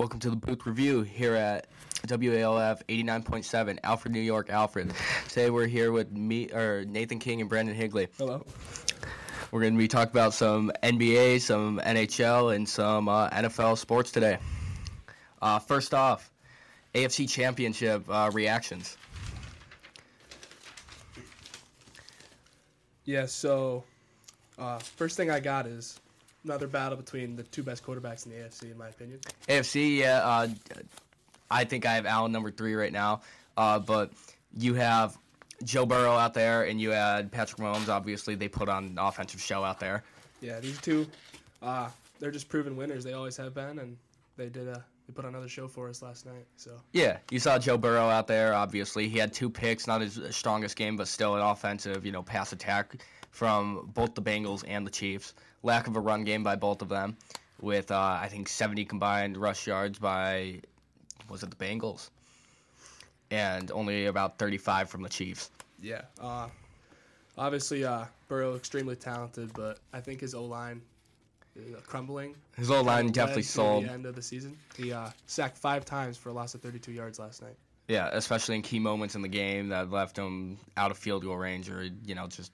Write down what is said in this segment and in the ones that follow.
Welcome to the booth review here at WALF 89.7, Alfred, New York, Alfred. Today we're here with me, or Nathan King and Brandon Higley. Hello. We're going to be talking about some NBA, some NHL, and some uh, NFL sports today. Uh, first off, AFC Championship uh, reactions. Yeah, so uh, first thing I got is another battle between the two best quarterbacks in the AFC, in my opinion. AFC, yeah, uh, I think I have Allen number three right now, uh, but you have Joe Burrow out there, and you had Patrick Mahomes. Obviously, they put on an offensive show out there. Yeah, these two, uh, they're just proven winners. They always have been, and they did a they put on another show for us last night. So Yeah, you saw Joe Burrow out there. Obviously, he had two picks, not his strongest game, but still an offensive, you know, pass attack from both the Bengals and the Chiefs. Lack of a run game by both of them, with uh, I think 70 combined rush yards by was it the Bengals, and only about 35 from the Chiefs. yeah, uh, obviously uh, Burrow extremely talented, but I think his O line is uh, crumbling. His old line definitely sold. The end of the season, he uh, sacked five times for a loss of 32 yards last night. Yeah, especially in key moments in the game that left him out of field goal range, or you know, just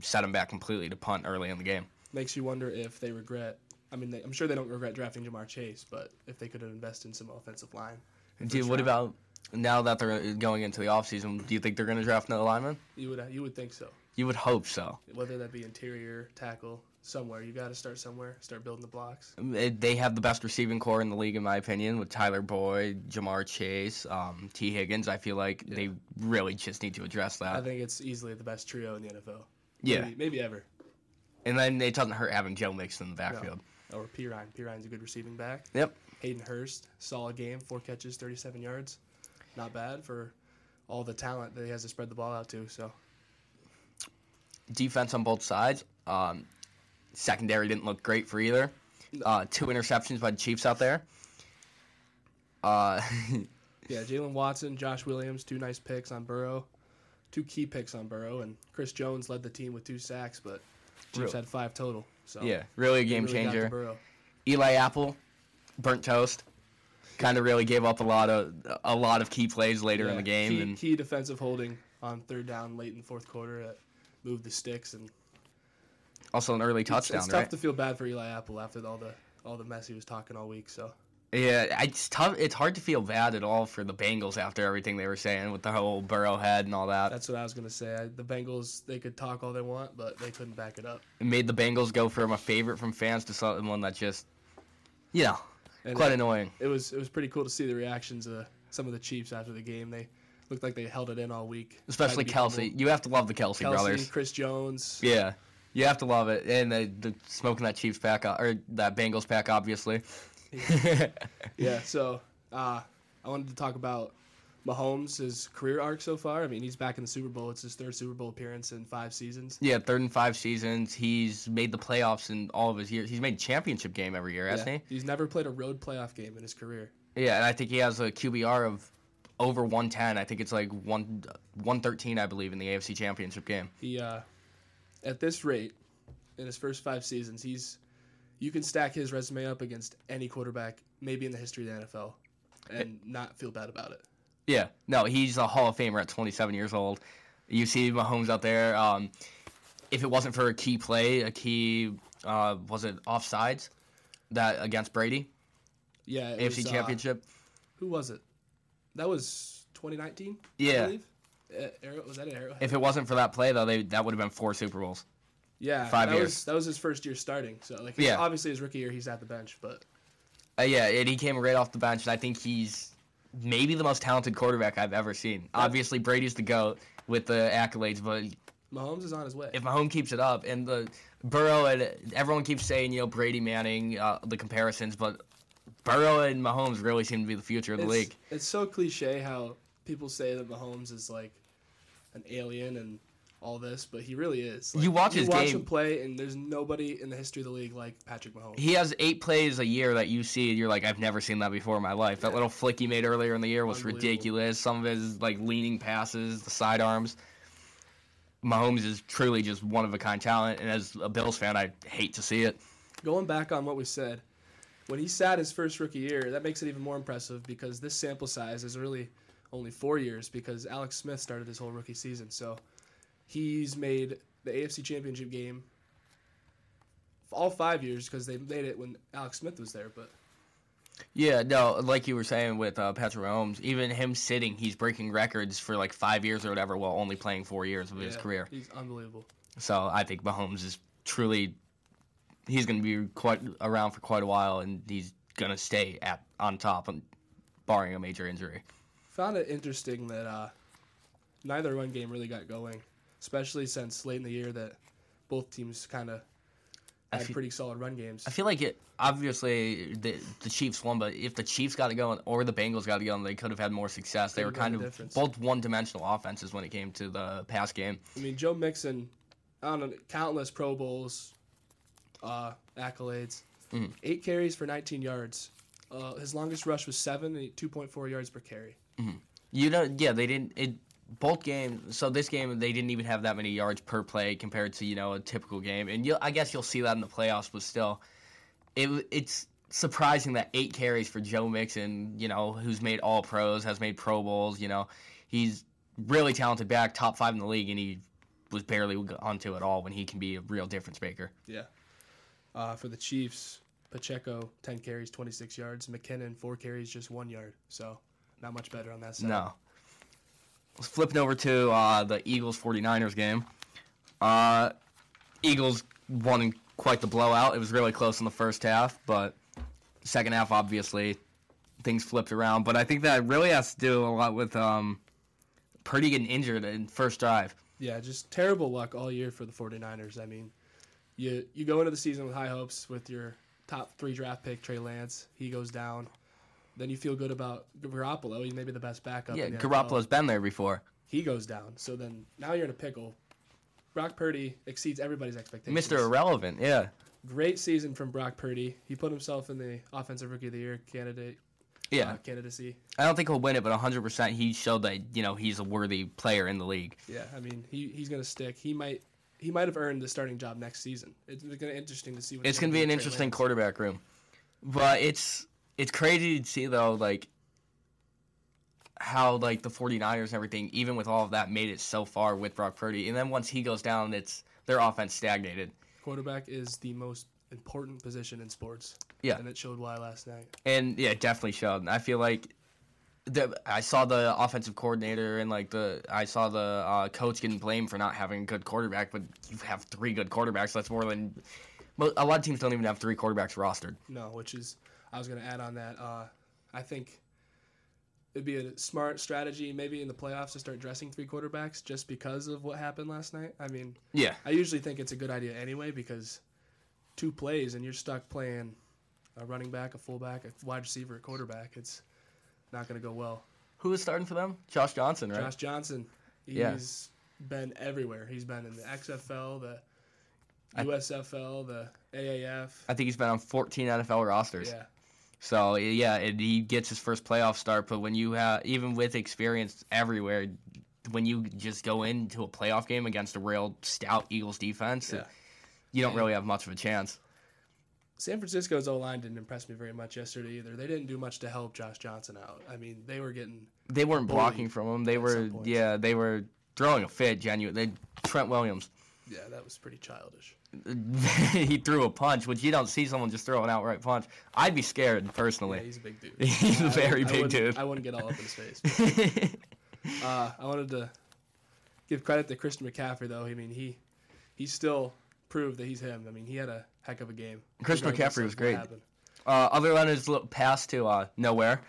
set him back completely to punt early in the game. Makes you wonder if they regret. I mean, they, I'm sure they don't regret drafting Ja'Marr Chase, but if they could have invested in some offensive line. in Dude, what round, about now that they're uh, going into the offseason? Do you think they're going to draft another lineman? You would you would think so. You would hope so. Whether that be interior tackle somewhere, you got to start somewhere. Start building the blocks. Um, eh, they have the best receiving core in the league, in my opinion, with Tyler Boyd, Ja'Marr Chase, um, Tee Higgins. I feel like they really just need to address that. I think it's easily the best trio in the NFL. Yeah, maybe, maybe ever. And then it doesn't hurt having Joe Mixon in the backfield. Or Perine. P Ryan's a good receiving back. Yep. Hayden Hurst, solid game, four catches, 37 yards. Not bad for all the talent that he has to spread the ball out to. So Defense on both sides. Um, secondary didn't look great for either. Uh, two interceptions by the Chiefs out there. Uh, yeah, Jaylen Watson, Josh Williams, two nice picks on Burrow, two key picks on Burrow, and Chris Jones led the team with two sacks, but Chiefs Really? had five total. So yeah, really a game really changer. Eli Apple, burnt toast. Kind of really gave up a lot of a lot of key plays later in the game, Key, and key defensive holding on third down late in the fourth quarter that moved the sticks and also an early touchdown, It's, tough right? to feel bad for Eli Apple after all the all the mess he was talking all week. So Yeah, it's tough. It's hard to feel bad at all for the Bengals after everything they were saying with the whole Burrow head and all that. that's what I was gonna say. I, the Bengals they could talk all they want, but they couldn't back it up. It made the Bengals go from a favorite from fans to someone that just, you know, And quite it, annoying. it was it was pretty cool to see the reactions of some of the Chiefs after the game. They looked like they held it in all week. Especially Tried to be Kelce. You have to love the Kelce, Kelce, brothers. Chris Jones. Yeah, you have to love it. And the, the smoking that Chiefs pack or that Bengals pack, obviously. Yeah, so uh, I wanted to talk about Mahomes' his career arc so far. I mean, he's back in the Super Bowl. It's his third Super Bowl appearance in five seasons. Yeah, third and five seasons. He's made the playoffs in all of his years. He's made championship game every year, hasn't Yeah, He's never played a road playoff game in his career. Yeah, and I think he has a QBR of over 110. I think it's like one 113, I believe, in the AFC Championship game. He, uh, at this rate, in his first five seasons, he's you can stack his resume up against any quarterback, maybe in the history of the NFL, and not feel bad about it. Yeah, no, he's a Hall of Famer at 27 years old. You see Mahomes out there. Um, if it wasn't for a key play, a key uh, was it offsides that against Brady, Yeah, AFC was, uh, Championship. who was it? That was 2019. I Yeah. believe. Uh, Arrow, was that an Arrowhead? If it wasn't for that play, though, they that would have been four Super Bowls. Yeah, Five that years. was that was his first year starting. So like, Yeah. obviously his rookie year he's at the bench, but Uh, yeah, and he came right off the bench, and I think he's maybe the most talented quarterback I've ever seen. Obviously, Brady's the goat with the accolades, but Mahomes is on his way. if Mahomes keeps it up, and the Burrow and everyone keeps saying you know Brady Manning uh, the comparisons, but Burrow and Mahomes really seem to be the future of the it's, league. it's so cliche how people say that Mahomes is like an alien and all this, but he really is. Like, You watch his watch game- him play, and there's nobody in the history of the league like Patrick Mahomes. He has eight plays a year that you see, and you're like, I've never seen that before in my life. That little flick he made earlier in the year was ridiculous. Some of his like leaning passes, the sidearms. Mahomes is truly just one of a kind talent, and as a Bills fan, I hate to see it. Going back on what we said, when he sat his first rookie year, that makes it even more impressive because this sample size is really only four years because Alex Smith started his whole rookie season. So he's made the AFC Championship game all five years because they made it when Alex Smith was there. But Yeah, no, like you were saying with uh, Patrick Mahomes, even him sitting, he's breaking records for like five years or whatever while only playing four years of his career. he's unbelievable. So I think Mahomes is truly, he's going to be quite around for quite a while, and he's going to stay at on top, and barring a major injury. Found it interesting that uh, neither run game really got going, especially since late in the year that both teams kind of had feel- pretty solid run games. I feel like it. Obviously, the the Chiefs won, but if the Chiefs got it going or the Bengals got it going, they could have had more success. They were kind of difference. both one-dimensional offenses when it came to the pass game. I mean, Joe Mixon, I don't know, countless Pro Bowls, uh, accolades, Mhm. eight carries for 19 yards. Uh, his longest rush was seven, 2.4 yards per carry. You know, yeah, they didn't. It both games. So this game, they didn't even have that many yards per play compared to you know a typical game. And you, I guess you'll see that in the playoffs, but still, it it's surprising that eight carries for Joe Mixon, you know, who's made All Pros, has made Pro Bowls. You know, he's really talented back, top five in the league, and he was barely onto it all when he can be a real difference maker. Yeah. Uh, for the Chiefs, Pacheco, 10 carries, 26 yards. McKinnon, four carries, just one yard. So not much better on that side. No. Flipping over to uh, the Eagles 49ers game. Uh, Eagles won quite the blowout. It was really close in the first half, but second half, obviously, things flipped around. But I think that really has to do a lot with um, Purdy getting injured in first drive. Yeah, just terrible luck all year for the 49ers. I mean, you you go into the season with high hopes with your top three draft pick, Trey Lance. He goes down. Then you feel good about Garoppolo. He's maybe the best backup. yeah, in the NFL. Garoppolo's been there before. He goes down. So then now you're in a pickle. Brock Purdy exceeds everybody's expectations. Mr. Irrelevant, yeah. Great season from Brock Purdy. He put himself in the Offensive Rookie of the Year candidate. Yeah. uh, candidacy. I don't think he'll win it, but 100% he showed that, you know, he's a worthy player in the league. Yeah, I mean he, he's gonna stick. He might he might have earned the starting job next season. It's gonna be interesting to see. What It's gonna be an interesting quarterback room, but it's it's crazy to see though, like how like the 49ers and everything, even with all of that, made it so far with Brock Purdy, and then once he goes down, it's their offense stagnated. Quarterback is the most important position in sports. Yeah. and it showed why last night. And yeah, it definitely showed. And I feel like the I saw the offensive coordinator and like the I saw the uh, coach getting blamed for not having a good quarterback, but you have three good quarterbacks. That's more than a lot of teams don't even have three quarterbacks rostered. No, which is I was gonna add on that. Uh, I think it'd be a smart strategy maybe in the playoffs to start dressing three quarterbacks just because of what happened last night. I mean, Yeah, I usually think it's a good idea anyway because two plays and you're stuck playing a running back, a fullback, a wide receiver, a quarterback. It's not going to go well. Who is starting for them? Josh Johnson, right? Josh Johnson, he's Yeah. been everywhere. He's been in the XFL, the USFL, the AAF. I think he's been on 14 NFL rosters. Yeah, So yeah, he gets his first playoff start. But when you have, even with experience everywhere, when you just go into a playoff game against a real stout Eagles defense, Yeah. you don't really have much of a chance. San Francisco's O line didn't impress me very much yesterday either. They didn't do much to help Josh Johnson out. I mean, they were getting They weren't blocking from him. They were, yeah, they were throwing a fit. Genuine. They Trent Williams, yeah, that was pretty childish. he threw a punch, which you don't see someone just throw an outright punch. I'd be scared personally. Yeah, he's a big dude. He's a very I big wouldn't- dude. I wouldn't get all up in his face. Uh, I wanted to give credit to Christian McCaffrey, though. I mean, he he still proved that he's him. I mean, he had a heck of a game. Christian McCaffrey was great. Uh, other than his pass to uh, nowhere,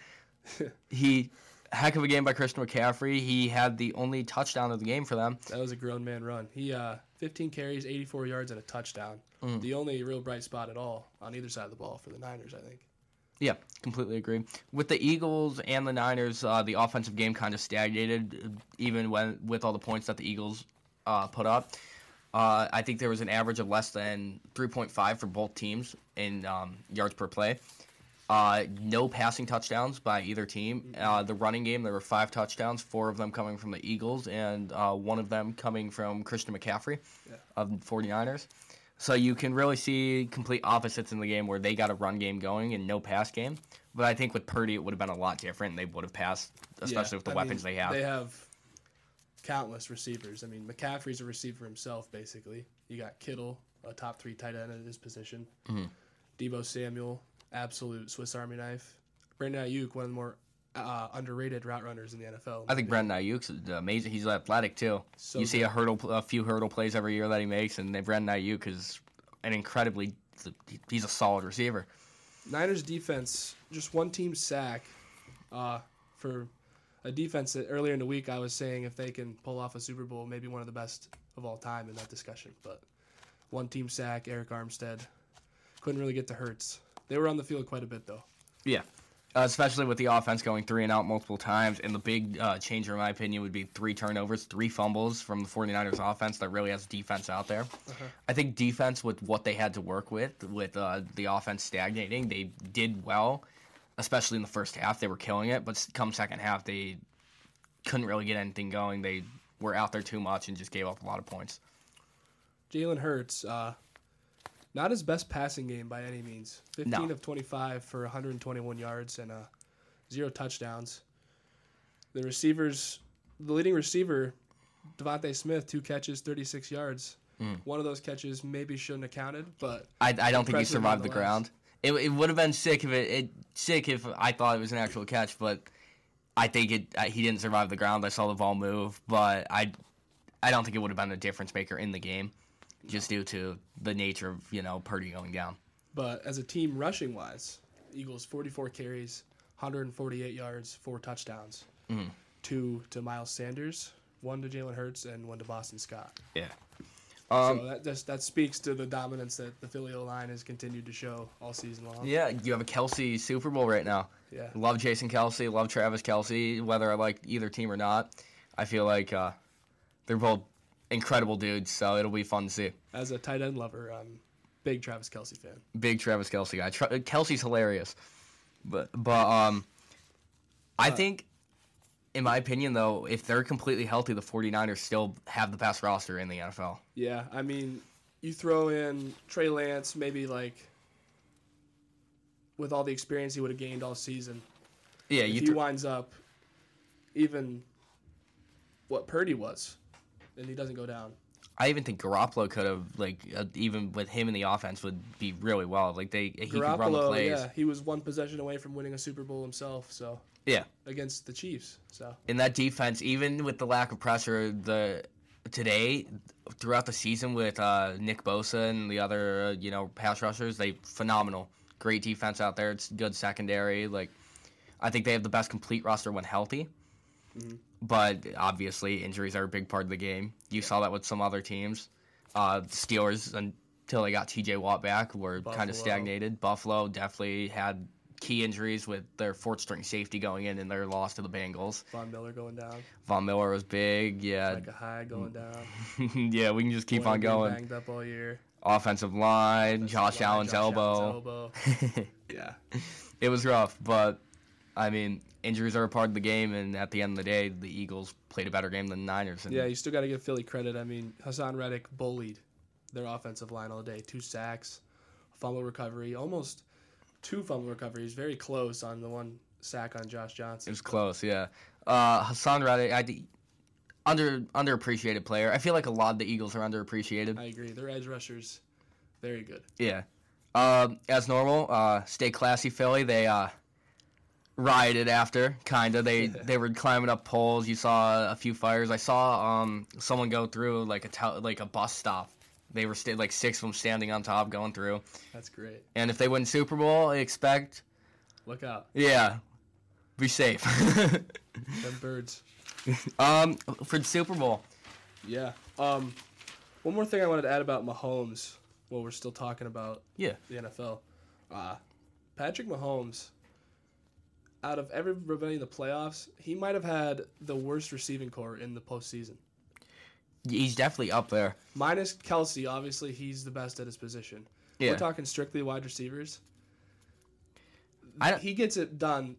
he heck of a game by Christian McCaffrey. He had the only touchdown of the game for them. That was a grown man run. He uh, 15 carries, 84 yards, and a touchdown. Mm. The only real bright spot at all on either side of the ball for the Niners, I think. Yeah, completely agree. With the Eagles and the Niners, uh, the offensive game kind of stagnated, uh, even when with all the points that the Eagles uh, put up. Uh, I think there was an average of less than 3.5 for both teams in um, yards per play. Uh, no passing touchdowns by either team. Uh, the running game, there were five touchdowns, four of them coming from the Eagles, and uh, one of them coming from Christian McCaffrey Yeah. of the 49ers. So you can really see complete opposites in the game where they got a run game going and no pass game. But I think with Purdy, it would have been a lot different. They would have passed, especially Yeah, with the I weapons mean, they have. They have countless receivers. I mean, McCaffrey's a receiver himself, basically. You got Kittle, a top three tight end at his position. Mm-hmm. Deebo Samuel, absolute Swiss Army knife. Brandon Aiyuk, one of the more uh, underrated route runners in the NFL. I think Brandon Aiyuk's amazing. He's athletic too. So you see a hurdle, a few hurdle plays every year that he makes, and Brandon Aiyuk is an incredibly, he's a solid receiver. Niners defense, just one team sack uh, for a defense that earlier in the week I was saying if they can pull off a Super Bowl, maybe one of the best of all time in that discussion. But one team sack, Arik Armstead couldn't really get to Hurts. They were on the field quite a bit though. Yeah. Uh, especially with the offense going three and out multiple times. And the big uh, changer, in my opinion, would be three turnovers, three fumbles from the 49ers offense that really has defense out there. I think defense, with what they had to work with, with uh, the offense stagnating, they did well, especially in the first half. They were killing it. But come second half, they couldn't really get anything going. They were out there too much and just gave up a lot of points. Jalen Hurts, uh, not his best passing game by any means. 15 No. of 25 for 121 yards and uh, zero touchdowns. The receivers, the leading receiver, DeVonta Smith, two catches, 36 yards. Hmm. One of those catches maybe shouldn't have counted, but I, I don't think he survived the ground. It, it would have been sick if it, it sick if I thought it was an actual catch, but I think it uh, he didn't survive the ground. I saw the ball move, but I I don't think it would have been a difference maker in the game, just due to the nature of you know Purdy going down. but as a team rushing wise, Eagles 44 carries, 148 yards, four touchdowns. Mm-hmm. Two to Miles Sanders, one to Jalen Hurts, and one to Boston Scott. Yeah. Um, so that just that speaks to the dominance that the Philly line has continued to show all season long. yeah, you have a Kelce Super Bowl right now. Yeah. Love Jason Kelce, love Travis Kelce, whether I like either team or not. I feel like uh, they're both incredible dudes, so it'll be fun to see. As a tight end lover, I'm big Travis Kelce fan. big Travis Kelce guy. Tra- Kelce's hilarious, but but um, I Uh, think, in my opinion, though, if they're completely healthy, the 49ers still have the best roster in the NFL. Yeah, I mean, you throw in Trey Lance, maybe like with all the experience he would have gained all season. Yeah, If you. he Th- winds up even what Purdy was, and he doesn't go down. I even think Garoppolo could have like uh, even with him in the offense would be really well. Like they he could run the Garoppolo, plays. yeah, he was one possession away from winning a Super Bowl himself. So Yeah. against the Chiefs. So in that defense, even with the lack of pressure, the today throughout the season with uh, Nick Bosa and the other uh, you know pass rushers, they phenomenal, great defense out there. It's good secondary. Like I think they have the best complete roster when healthy. But obviously, injuries are a big part of the game. You saw that with some other teams. Uh, the Steelers until they got T.J. Watt back were kind of stagnated. Buffalo definitely had key injuries with their fourth string safety going in and their loss to the Bengals. Von Miller going down, Von Miller was big. Yeah, Micah Hyde going down. yeah. We can just keep on going. Banged up all year. Offensive line, Josh Line, Allen's Josh elbow. elbow. Yeah. it was rough, but I mean, injuries are a part of the game, and at the end of the day, the Eagles played a better game than the Niners. And Yeah, you still got to give Philly credit. I mean, Haason Reddick bullied their offensive line all day. Two sacks, fumble recovery, almost two fumble recoveries. Very close on the one sack on Josh Johnson. It was close, yeah. Uh, Haason Reddick, I d- under underappreciated player. I feel like a lot of the Eagles are underappreciated. I agree. Their edge rushers, very good. Yeah. Um, as normal, uh, stay classy, Philly. They uh, rioted after, kinda. They they were climbing up poles. You saw a few fires. I saw um, someone go through like a tel- like a bus stop. They were sta- like six of them standing on top, going through. That's great. And if they win Super Bowl, I expect, Look out, yeah, be safe. them birds. um, for the Super Bowl, Yeah. Um, one more thing I wanted to add about Mahomes. While we're still talking about yeah, the NFL, uh, Patrick Mahomes. Out of everybody in the playoffs, he might have had the worst receiving core in the postseason. he's definitely up there. Minus Kelce, obviously he's the best at his position. Yeah. We're talking strictly wide receivers. He gets it done.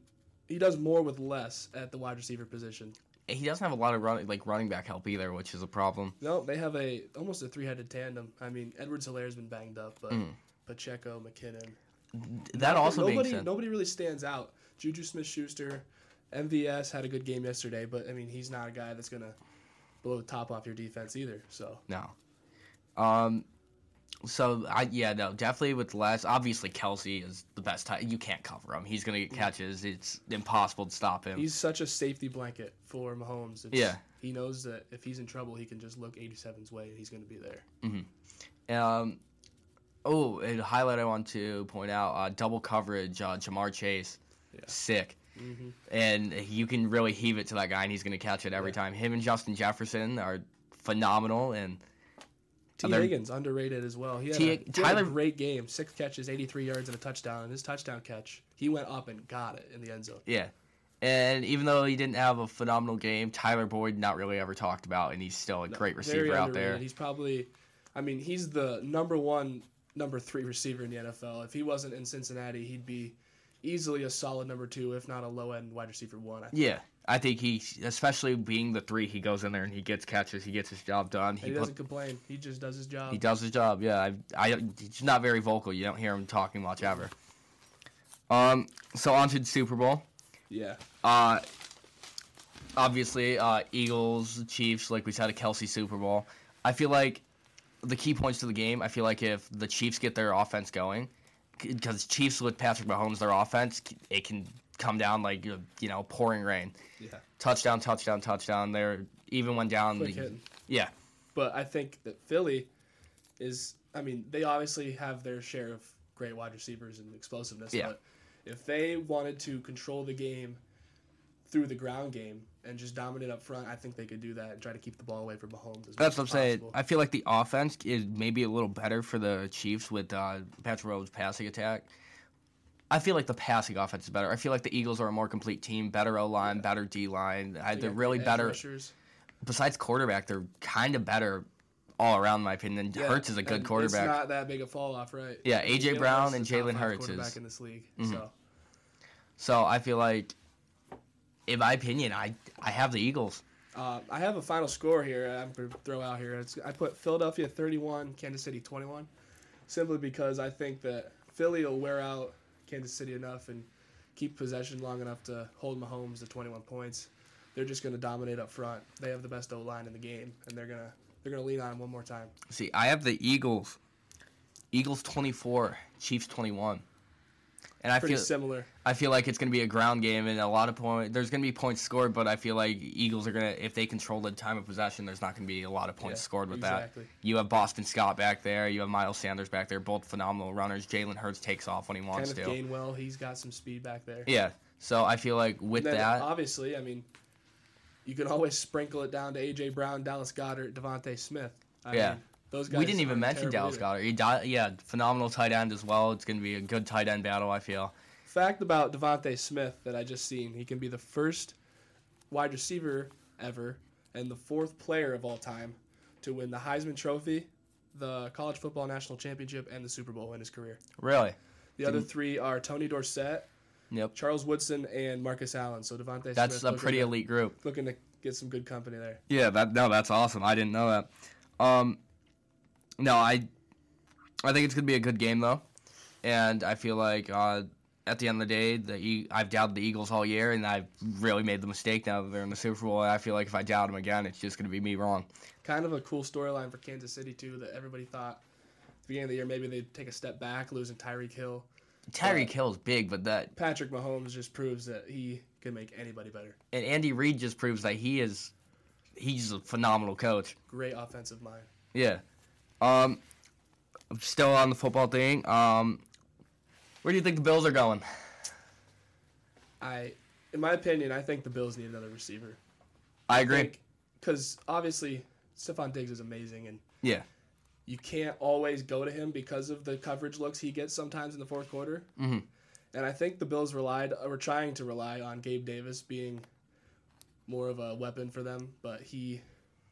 He does more with less at the wide receiver position. he doesn't have a lot of run, like running back help either, which is a problem. No, they have a almost a three-headed tandem. I mean, Edwards-Helaire's been banged up, but Mm. Pacheco, McKinnon. That also being nobody nobody really stands out. Juju Smith-Schuster, MVS had a good game yesterday, but I mean, he's not a guy that's gonna blow the top off your defense either. So no. Um, so I yeah no definitely with less obviously Kelce is the best tight. You can't cover him. He's gonna get catches. It's impossible to stop him. he's such a safety blanket for Mahomes. It's, Yeah. he knows that if he's in trouble, he can just look 87's way and he's gonna be there. Um, oh, a highlight I want to point out: uh, double coverage, uh, Ja'Marr Chase, Yeah. sick, hmm and you can really heave it to that guy, and he's going to catch it every Yeah. time. Him and Justin Jefferson are phenomenal, and T. Other- Higgins underrated as well. He had, T- a, he had a Tyler- great game. Six catches, 83 yards, and a touchdown. And his touchdown catch, he went up and got it in the end zone. yeah. And even though he didn't have a phenomenal game, Tyler Boyd not really ever talked about, and he's still a No, great receiver out there. He's probably, I mean, he's the number one, number three receiver in the NFL. If he wasn't in Cincinnati, he'd be easily a solid number two, if not a low end wide receiver one. I think. Yeah, I think he, especially being the three, he goes in there and he gets catches, he gets his job done. He he doesn't complain. He just does his job. he does his job. Yeah, I, I, he's not very vocal. You don't hear him talking much ever. Um, so on to the Super Bowl. yeah. Uh, obviously, uh, Eagles, Chiefs, like we said, a Kelce Super Bowl. I feel like the key points to the game. I feel like if the Chiefs get their offense going, because Chiefs with Patrick Mahomes, their offense, it can come down like you know pouring rain. Yeah. Touchdown, touchdown, touchdown. They're even when down. The- yeah, But I think that Philly is, I mean, they obviously have their share of great wide receivers and explosiveness. Yeah. But if they wanted to control the game through the ground game and just dominate up front, I think they could do that and try to keep the ball away from Mahomes. As that's what I'm saying. I feel like the offense is maybe a little better for the Chiefs with uh, Patrick Mahomes' passing attack. I feel like the passing offense is better. I feel like the Eagles are a more complete team, better O line, better D line. They They're got really better. rushers. Besides quarterback, they're kind of better all around, in my opinion. Yeah, Hurts is a good quarterback. It's not that big a fall off, right? Yeah, AJ Brown and is the top Jalen Hurts is- in this league. Mhm. So So I feel like, in my opinion, I I have the Eagles. uh, I have a final score here. I'm to throw out here. It's, I put Philadelphia 31, Kansas City 21, simply because I think that Philly will wear out Kansas City enough and keep possession long enough to hold Mahomes to 21 points. They're just going to dominate up front. They have the best O line in the game, and they're gonna they're gonna lean on him one more time. See, I have the Eagles. Eagles 24, Chiefs 21. And I feel similar. I feel like it's going to be a ground game and a lot of points. There's going to be points scored, but I feel like Eagles are going to if they control the time of possession, there's not going to be a lot of points Yeah, scored with exactly. that. You have Boston Scott back there, you have Miles Sanders back there, both phenomenal runners. Jalen Hurts takes off when he wants Kenneth to. Gainwell, he's got some speed back there. Yeah. So I feel like with that, obviously, I mean, you can always sprinkle it down to AJ Brown, Dallas Goedert, DeVonta Smith. I Yeah. mean, those guys. we didn't even mention Dallas either. Goedert. He died, yeah, phenomenal tight end as well. It's going to be a good tight end battle. I feel. Fact about DeVonta Smith that I just seen: he can be the first wide receiver ever and the fourth player of all time to win the Heisman Trophy, the College Football National Championship, and the Super Bowl in his career. Really. The other three are Tony Dorsett, Yep. Charles Woodson, and Marcus Allen. So DeVonta That's Smith a pretty to, elite group. looking to get some good company there. Yeah, that no, that's awesome. I didn't know that. Um, no, I, I think it's gonna be a good game though, and I feel like uh, at the end of the day, the e- I've doubted the Eagles all year, and I've really made the mistake now that they're in the Super Bowl. And I feel like if I doubt them again, it's just gonna be me wrong. Kind of a cool storyline for Kansas City too. That everybody thought at the beginning of the year maybe they'd take a step back, losing Tyreek Hill. Tyreek Hill's big, but that Patrick Mahomes just proves that he can make anybody better. and Andy Reid just proves that he is, he's a phenomenal coach. Great offensive mind. Yeah. Um, I'm still on the football thing. Um, where do you think the Bills are going? I, in my opinion, I think the Bills need another receiver. I agree. Because obviously, Stefon Diggs is amazing, and Yeah. you can't always go to him because of the coverage looks he gets sometimes in the fourth quarter. Mhm. And I think the Bills relied, or were trying to rely on Gabe Davis being more of a weapon for them, but he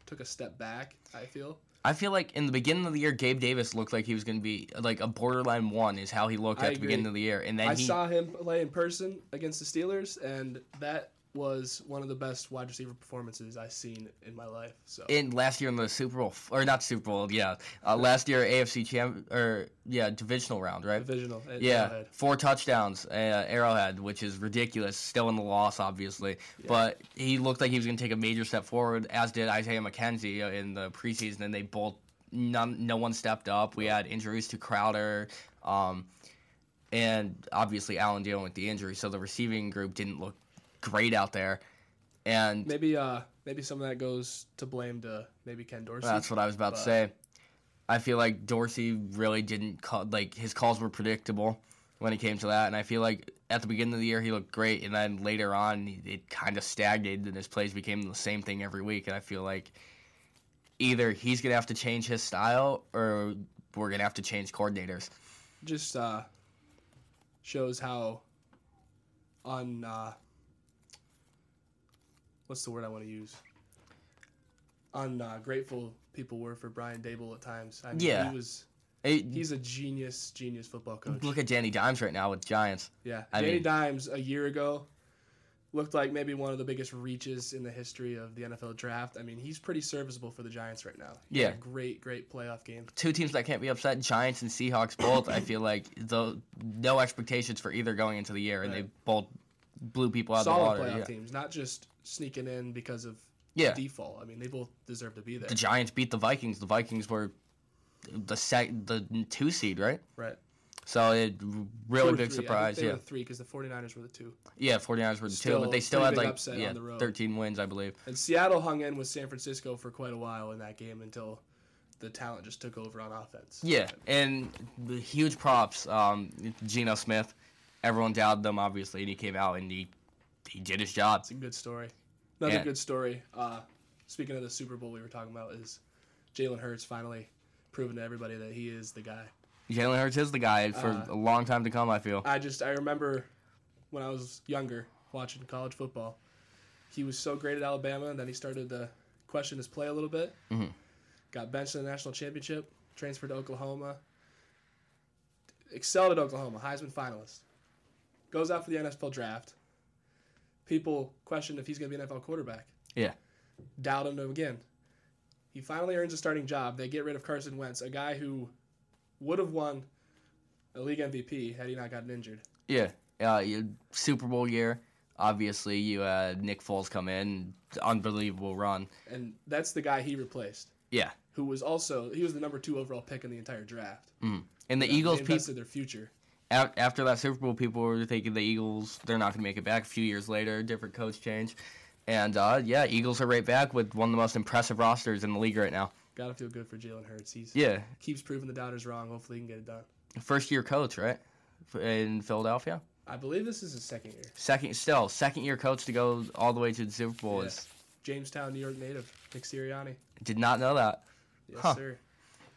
took a step back. I feel. I feel like in the beginning of the year, Gabe Davis looked like he was going to be like a borderline one, is how he looked I at the beginning of the year, and then I he saw him play in person against the Steelers, and that was one of the best wide receiver performances I've seen in my life. So in last year in the Super Bowl, or not Super Bowl, yeah, uh, last year AFC champ or yeah divisional round, right? divisional, Yeah, Arrowhead. four touchdowns, uh, Arrowhead, which is ridiculous. Still in the loss, obviously, but he looked like he was going to take a major step forward, as did Isaiah McKenzie uh, in the preseason, and they both none, no one stepped up. We had injuries to Crowder, um, and obviously Allen dealing with the injury, so the receiving group didn't look great out there. And maybe uh maybe some of that goes to blame to maybe Ken Dorsey. That's what I was about to say. I feel like Dorsey really didn't call like his calls were predictable when it came to that, and I feel like at the beginning of the year he looked great, and then later on it kind of stagnated, and his plays became the same thing every week, and I feel like either he's gonna have to change his style or we're gonna have to change coordinators. just uh, shows how un uh, what's the word I want to use ungrateful people were for Brian Daboll at times. I mean, Yeah. he was It- he's a genius, genius football coach. look at Danny Dimes right now with Giants. Yeah, I Danny mean- Dimes a year ago looked like maybe one of the biggest reaches in the history of the NFL draft. I mean, he's pretty serviceable for the Giants right now. He Yeah. great, great playoff game. Two teams that can't be upset, Giants and Seahawks both. I feel like the no expectations for either going into the year, and they both blew people out of the Solid playoff Yeah. teams, not just sneaking in because of Yeah. default. I mean, they both deserve to be there. the Giants beat the Vikings. The Vikings were the sec, the two seed, right? Right. So it really big three. Surprise. Yeah, were the three because the 49ers were the two. yeah. 49ers were the two, but they still had like yeah, on the road. 13 wins, I believe. And Seattle hung in with San Francisco for quite a while in that game until the talent just took over on offense. Yeah, and the huge props. Um, Geno Smith, everyone doubted them obviously, and he came out and he he did his job. It's a good story. Another good story. Uh, speaking of the Super Bowl we were talking about is Jalen Hurts finally proving to everybody that he is the guy. Jalen Hurts is the guy for Uh, a long time to come. I feel. I just I remember when I was younger watching college football. He was so great at Alabama, and then he started to question his play a little bit. Mhm. Got benched in the national championship, transferred to Oklahoma, excelled at Oklahoma, Heisman finalist. Goes out for the NFL draft. People question if he's going to be an NFL quarterback. Yeah. Doubt him again. He finally earns a starting job. They get rid of Carson Wentz, a guy who would have won a league MVP had he not gotten injured. Yeah, uh, Super Bowl year. Obviously, you had Nick Foles come in, unbelievable run. and that's the guy he replaced. Yeah. Who was also he was the number two overall pick in the entire draft. And the Eagles, people invested their future. After that Super Bowl, people were thinking the Eagles they're not going to make it back. A few years later, different coach change, and uh, yeah, Eagles are right back with one of the most impressive rosters in the league right now. Gotta feel good for Jalen Hurts. He's Yeah, keeps proving the doubters wrong. Hopefully, he can get it done. first year coach, right, in Philadelphia. I believe this is his second year. Second, still second year coach to go all the way to the Super Bowl Yeah. is Jamestown, New York native Nick Sirianni. did not know that. Yes, Huh. sir.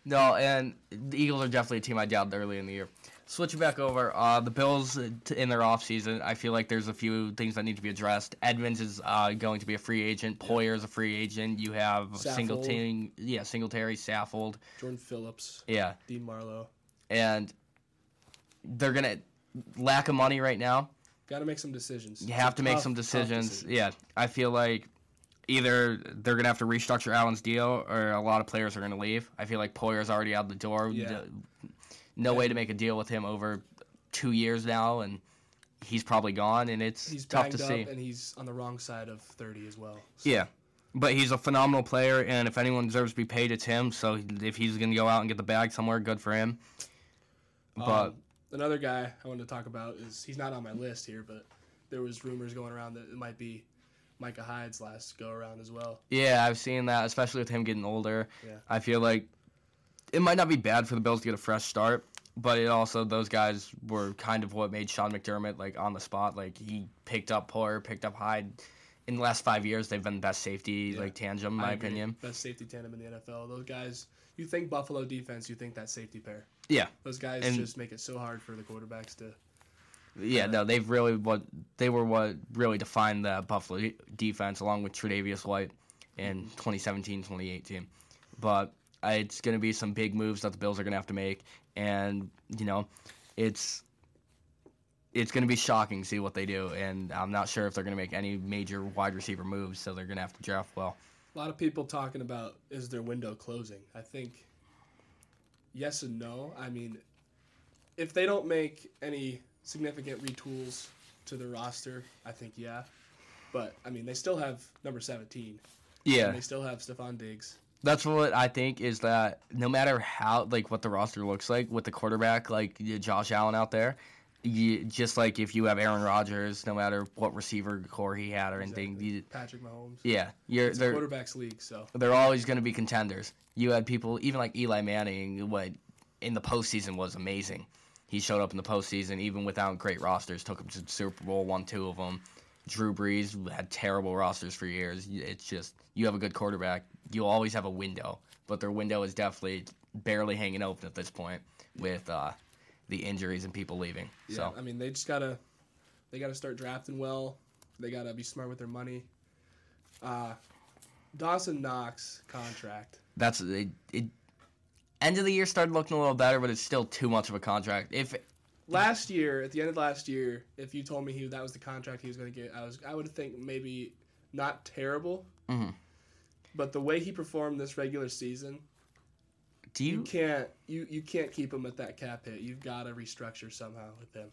No, and the Eagles are definitely a team I doubted early in the year. Switching back over, uh, the Bills uh, in their offseason, I feel like there's a few things that need to be addressed. Edmonds is uh, going to be a free agent. Poyer is a free agent. You have Saffold. Singletary, yeah, Singletary, Saffold, Jordan Phillips, yeah, Dean Marlowe. and they're gonna lack of money right now. Got to make some decisions. You have to make some tough decisions. Yeah, I feel like either they're gonna have to restructure Allen's deal, or a lot of players are gonna leave. I feel like Poyer's already out the door. Yeah. No way to make a deal with him over two years now, and he's probably gone, and it's He's tough to up, see. and he's on the wrong side of 30 as well. So Yeah. But he's a phenomenal player, and if anyone deserves to be paid, it's him. So if he's going to go out and get the bag somewhere, good for him. But Um, another guy I wanted to talk about is he's not on my list here, but there was rumors going around that it might be Micah Hyde's last go around as well. Yeah, I've seen that, especially with him getting older. Yeah. I feel like it might not be bad for the Bills to get a fresh start, but it also those guys were kind of what made Sean McDermott like on the spot. Like he picked up Poyer, picked up Hyde. In the last five years, they've been the best safety Yeah. like tandem, in my opinion. Best safety tandem in the NFL. Those guys, you think Buffalo defense, you think that safety pair. Yeah, Those guys And- just make it so hard for the quarterbacks to. yeah. No, they've really what they were what really defined the Buffalo defense, along with Tre'Davious White in 2017, 2018. But uh, it's going to be some big moves that the Bills are going to have to make, and you know, it's it's going to be shocking to see what they do, and I'm not sure if they're going to make any major wide receiver moves. So they're going to have to draft well. A lot of people talking about is their window closing. I think yes and no. I mean, if they don't make any significant retools to the roster, I think yeah. But I mean, they still have number 17. Yeah, And they still have Stefon Diggs. That's what I think is that no matter how like what the roster looks like with the quarterback like Josh Allen out there, you, just like if you have Aaron Rodgers, no matter what receiver core he had or anything, Exactly. you, Patrick Mahomes. yeah, you're It's they're quarterbacks league, so they're always going to be contenders. You had people even like Eli Manning, what in the postseason was amazing. He showed up in the postseason even without great rosters, took him to Super Bowl, won two of them. Drew Brees had terrible rosters for years. It's just you have a good quarterback, you'll always have a window, but their window is definitely barely hanging open at this point with uh, the injuries and people leaving. yeah. So I mean, they just gotta they gotta start drafting well. They gotta be smart with their money. Uh, Dawson Knox contract. that's it, it. End of the year started looking a little better, but it's still too much of a contract. If Last year, at the end of last year, if you told me he that was the contract he was going to get, I was I would think maybe not terrible. Mhm. But the way he performed this regular season, do you you can't you you can't keep him at that cap hit. You've got to restructure somehow with him.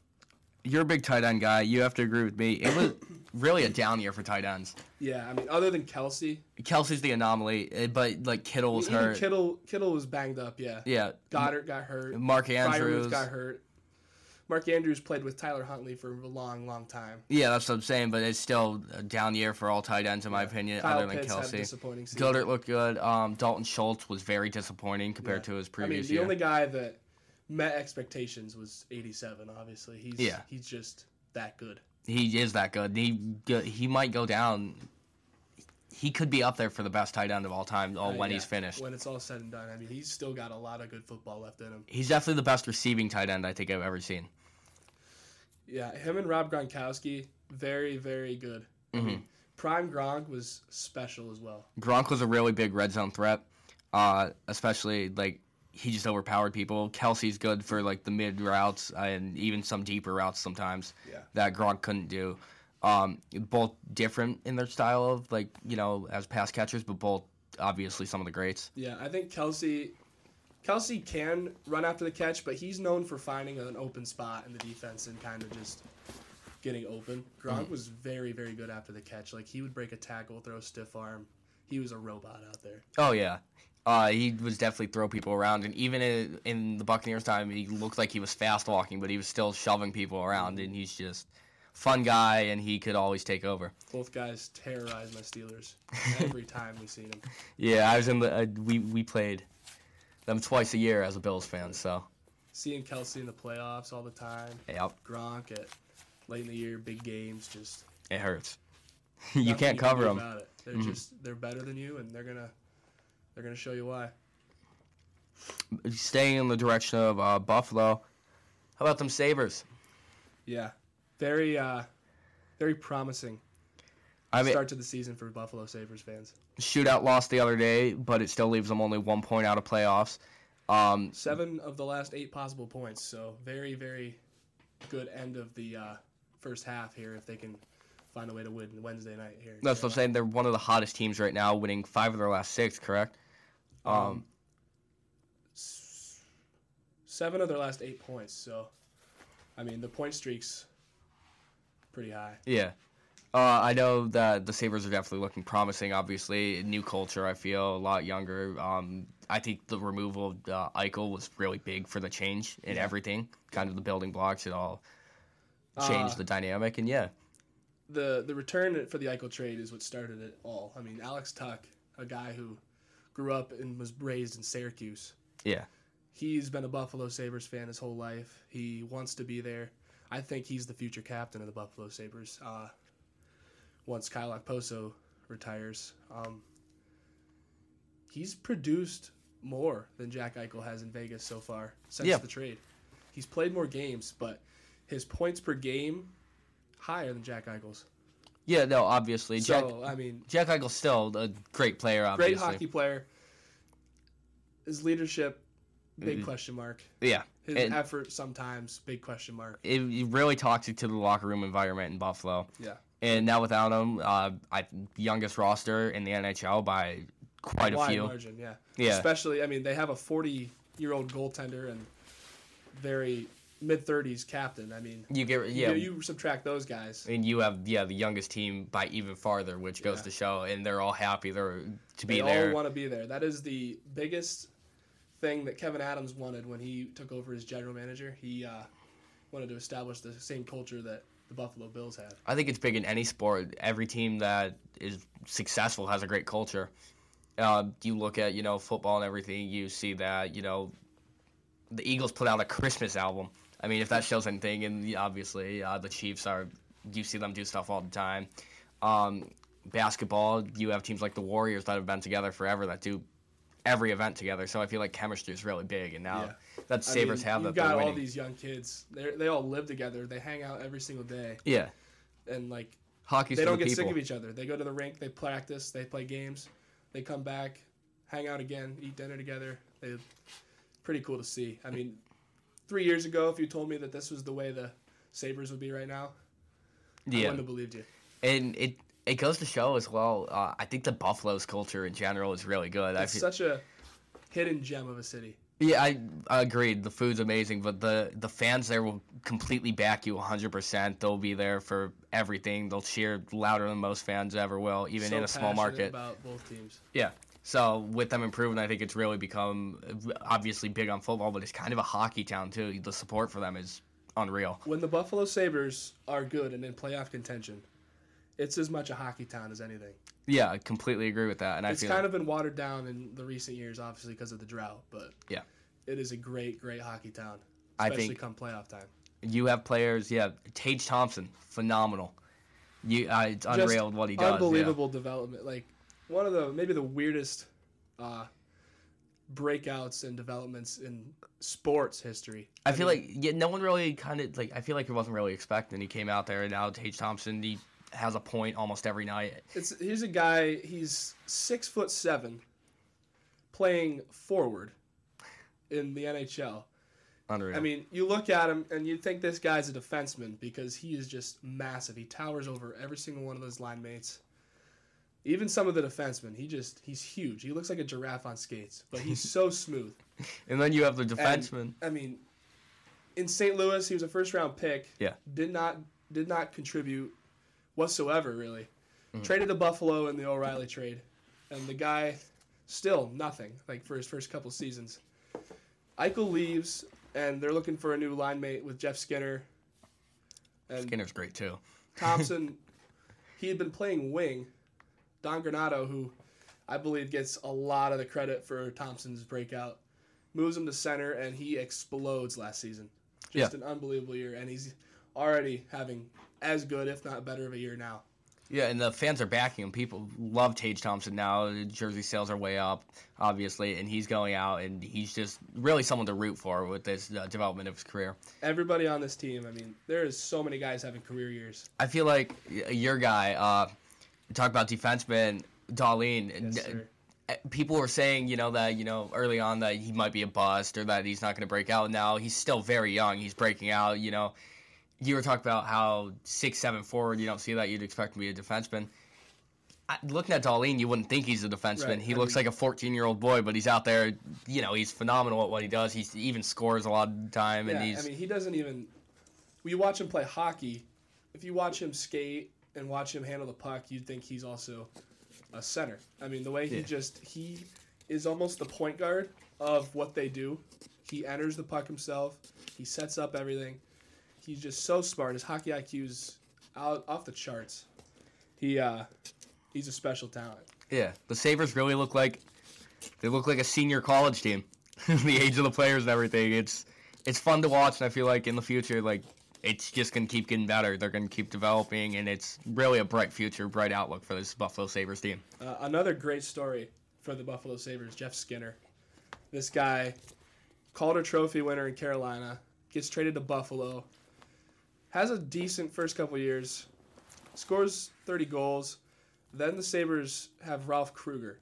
You're a big tight end guy. You have to agree with me. It was really a down year for tight ends. Yeah, I mean, other than Kelce, Kelce's the anomaly, eh, but like Kittle was hurt. Kittle Kittle was banged up. Yeah, yeah, Goedert got hurt. Mark Andrews. got hurt. Mark Andrews played with Tyler Huntley for a long, long time. Yeah, that's what I'm saying. But it's still a down year for all tight ends in my opinion, Kyle other than Pitts had a Kelce. disappointing season. Gildert looked good. Um, Dalton Schultz was very disappointing compared Yeah. to his previous. I mean, the year. only guy that met expectations was 87. Obviously, he's Yeah. he's just that good. he is that good. He he might go down. He could be up there for the best tight end of all time. All Uh, when yeah, he's finished. When it's all said and done, I mean, he's still got a lot of good football left in him. He's definitely the best receiving tight end I think I've ever seen. Yeah, him and Rob Gronkowski, very, very good. I Mhm. Prime Gronk was special as well. Gronk was a really big red zone threat, uh, especially like he just overpowered people. Kelce's good for like the mid routes and even some deeper routes sometimes Yeah. that Gronk couldn't do. Um, both different in their style of like you know as pass catchers, but both obviously some of the greats. Yeah, I think Kelce, Kelce can run after the catch, but he's known for finding an open spot in the defense and kind of just getting open. Gronk Mm-hmm. was very, very good after the catch. Like he would break a tackle, throw a stiff arm. He was a robot out there. Oh yeah. Uh, he was definitely throw people around, and even in, in the Buccaneers time, he looked like he was fast walking, but he was still shoving people around, and he's just fun guy, and he could always take over. Both guys terrorized my Steelers every time we seen them. Yeah, I was in the uh, we we played them twice a year as a Bills fan, so Seeing Kelce in the playoffs all the time, yep, Gronk at late in the year, big games, just it hurts. you can't can cover them. They're Mhm. just they're better than you, and they're gonna they're gonna show you why. Staying in the direction of uh, Buffalo, how about them Sabres? Yeah, very uh, very promising I mean, start to the season for Buffalo Sabres fans. shootout lost the other day, but it still leaves them only one point out of playoffs. Um, Seven of the last eight possible points, so very very good end of the uh, first half here if they can find a way to win Wednesday night here. that's what I'm saying. They're one of the hottest teams right now, winning five of their last six. Correct? Um, Um, seven of their last eight points. So, I mean, the point streak's pretty high. Yeah. Uh, I know that the Sabres are definitely looking promising. Obviously, new culture. I feel a lot younger. Um, I think the removal of uh, Eichel was really big for the change in Yeah. everything. Kind of the building blocks. It all changed Uh, the dynamic, and yeah, the the return for the Eichel trade is what started it all. I mean, Alex Tuch, a guy who grew up and was raised in Syracuse. Yeah. He's been a Buffalo Sabres fan his whole life. He wants to be there. I think he's the future captain of the Buffalo Sabres. Uh, once Kyle Okposo retires, um, he's produced more than Jack Eichel has in Vegas so far since Yeah. the trade. He's played more games, but his points per game higher than Jack Eichel's. yeah. No, obviously, Jack So I mean, Jack Eichel's still a great player. Obviously, great hockey player. His leadership, big Mhm. question mark. Yeah, His And- effort sometimes big question mark. It, it really toxic to the locker room environment in Buffalo. Yeah. And now without him, uh, I youngest roster in the NHL by quite a Wide few. margin, yeah. Yeah. Especially, I mean, they have a 40 year old goaltender and very mid 30s captain. I mean, You get yeah. you, you subtract those guys. and you have yeah the youngest team by even farther, which goes Yeah. to show, and they're all happy they're to be there. They all want to be there. That is the biggest thing that Kevyn Adams wanted when he took over as general manager. He uh, wanted to establish the same culture that the Buffalo Bills had. I think it's big in any sport. Every team that is successful has a great culture. Uh, you look at you know football and everything. You see that you know the Eagles put out a Christmas album. I mean, if that shows anything, and obviously uh, the Chiefs are. You see them do stuff all the time. Um, basketball, you have teams like the Warriors that have been together forever that do every event together. So I feel like chemistry is really big, and now Yeah. that I Sabres mean, have you've got all these young kids. They they all live together. They hang out every single day, yeah, and like hockey's they don't get people. sick of each other. They go to the rink, they practice, they play games, they come back, hang out again, eat dinner together. They pretty cool to see. I mean, three years ago, if you told me that this was the way the Sabres would be right now, I yeah, wouldn't have believed you. and it it goes to show as well. Uh, I think the Buffalo's culture in general is really good. I It's feel, such a hidden gem of a city. yeah, I, I agreed. The food's amazing, but the the fans there will completely back you 100. percent They'll be there for everything. They'll cheer louder than most fans ever will, even So in a small market. About both teams. Yeah. So with them improving, I think it's really become obviously big on football, but it's kind of a hockey town too. The support for them is unreal. When the Buffalo Sabres are good and in playoff contention, it's as much a hockey town as anything. Yeah, I completely agree with that. And I it's feel kind of been watered down in the recent years, obviously because of the drought. But Yeah. it is a great, great hockey town, I especially think- come playoff time. you have players. Yeah, Tage Thompson, phenomenal. You, uh, it's unreal what he does. yeah. Unbelievable development. Like one of the maybe the weirdest uh, breakouts and developments in sports history. I feel mean, like yeah, no one really kind of like. I feel like he wasn't really expecting. He came out there and now Tage Thompson. He has a point almost every night. it's he's a guy. He's six foot seven, playing forward in the NHL. Unreal. I mean, you look at him and you think this guy's a defenseman because he is just massive. He towers over every single one of those line mates. Even some of the defensemen, he just he's huge. He looks like a giraffe on skates, but he's so smooth. and then you have the And, defenseman. I mean, in St. Louis, he was a first round pick. Yeah. Did not did not contribute whatsoever really. Mm-hmm. Traded to Buffalo in the O'Reilly trade, and the guy still nothing like for his first couple seasons. Eichel leaves, and they're looking for a new line mate with Jeff Skinner. And Skinner's great too. Thompson, he had been playing wing. Don Granato, who I believe gets a lot of the credit for Thompson's breakout, moves him to center, and he explodes last season. Just an unbelievable year, and he's already having as good, if not better, of a year now. Yeah, and the fans are backing him. People love Tage Thompson now. Jersey sales are way up, obviously, and he's going out, and he's just really someone to root for with this uh, development of his career. Everybody on this team, I mean, there is so many guys having career years. I feel like your guy, uh, talk about defenseman, Dahlin. Yes, sir. uh, people were saying, you know, that you know early on that he might be a bust or that he's not going to break out. Now he's still very young. He's breaking out. You know, you were talking about how six, seven forward. You don't see that. You'd expect to be a defenseman. I, looking at Dahlin, you wouldn't think he's a defenseman. Right, He I looks mean- like a 14 year old boy, but he's out there. You know, he's phenomenal at what he does. He even scores a lot of the time, and Yeah, he's I mean, he doesn't even. When you watch him play hockey, if you watch him skate and watch him handle the puck, you'd think he's also a center. I mean, the way he Yeah. just he is almost the point guard of what they do. He enters the puck himself. He sets up everything. He's just so smart. His hockey IQ's out off the charts. He uh, he's a special talent. Yeah, the Sabres really look like they look like a senior college team. the age of the players and everything. It's it's fun to watch, and I feel like in the future, like it's just gonna keep getting better. They're gonna keep developing, and it's really a bright future, bright outlook for this Buffalo Sabres team. Uh, another great story for the Buffalo Sabres, Jeff Skinner. This guy, Calder Trophy winner in Carolina, gets traded to Buffalo, has a decent first couple years, scores 30 goals. Then the Sabres have Ralph Krueger,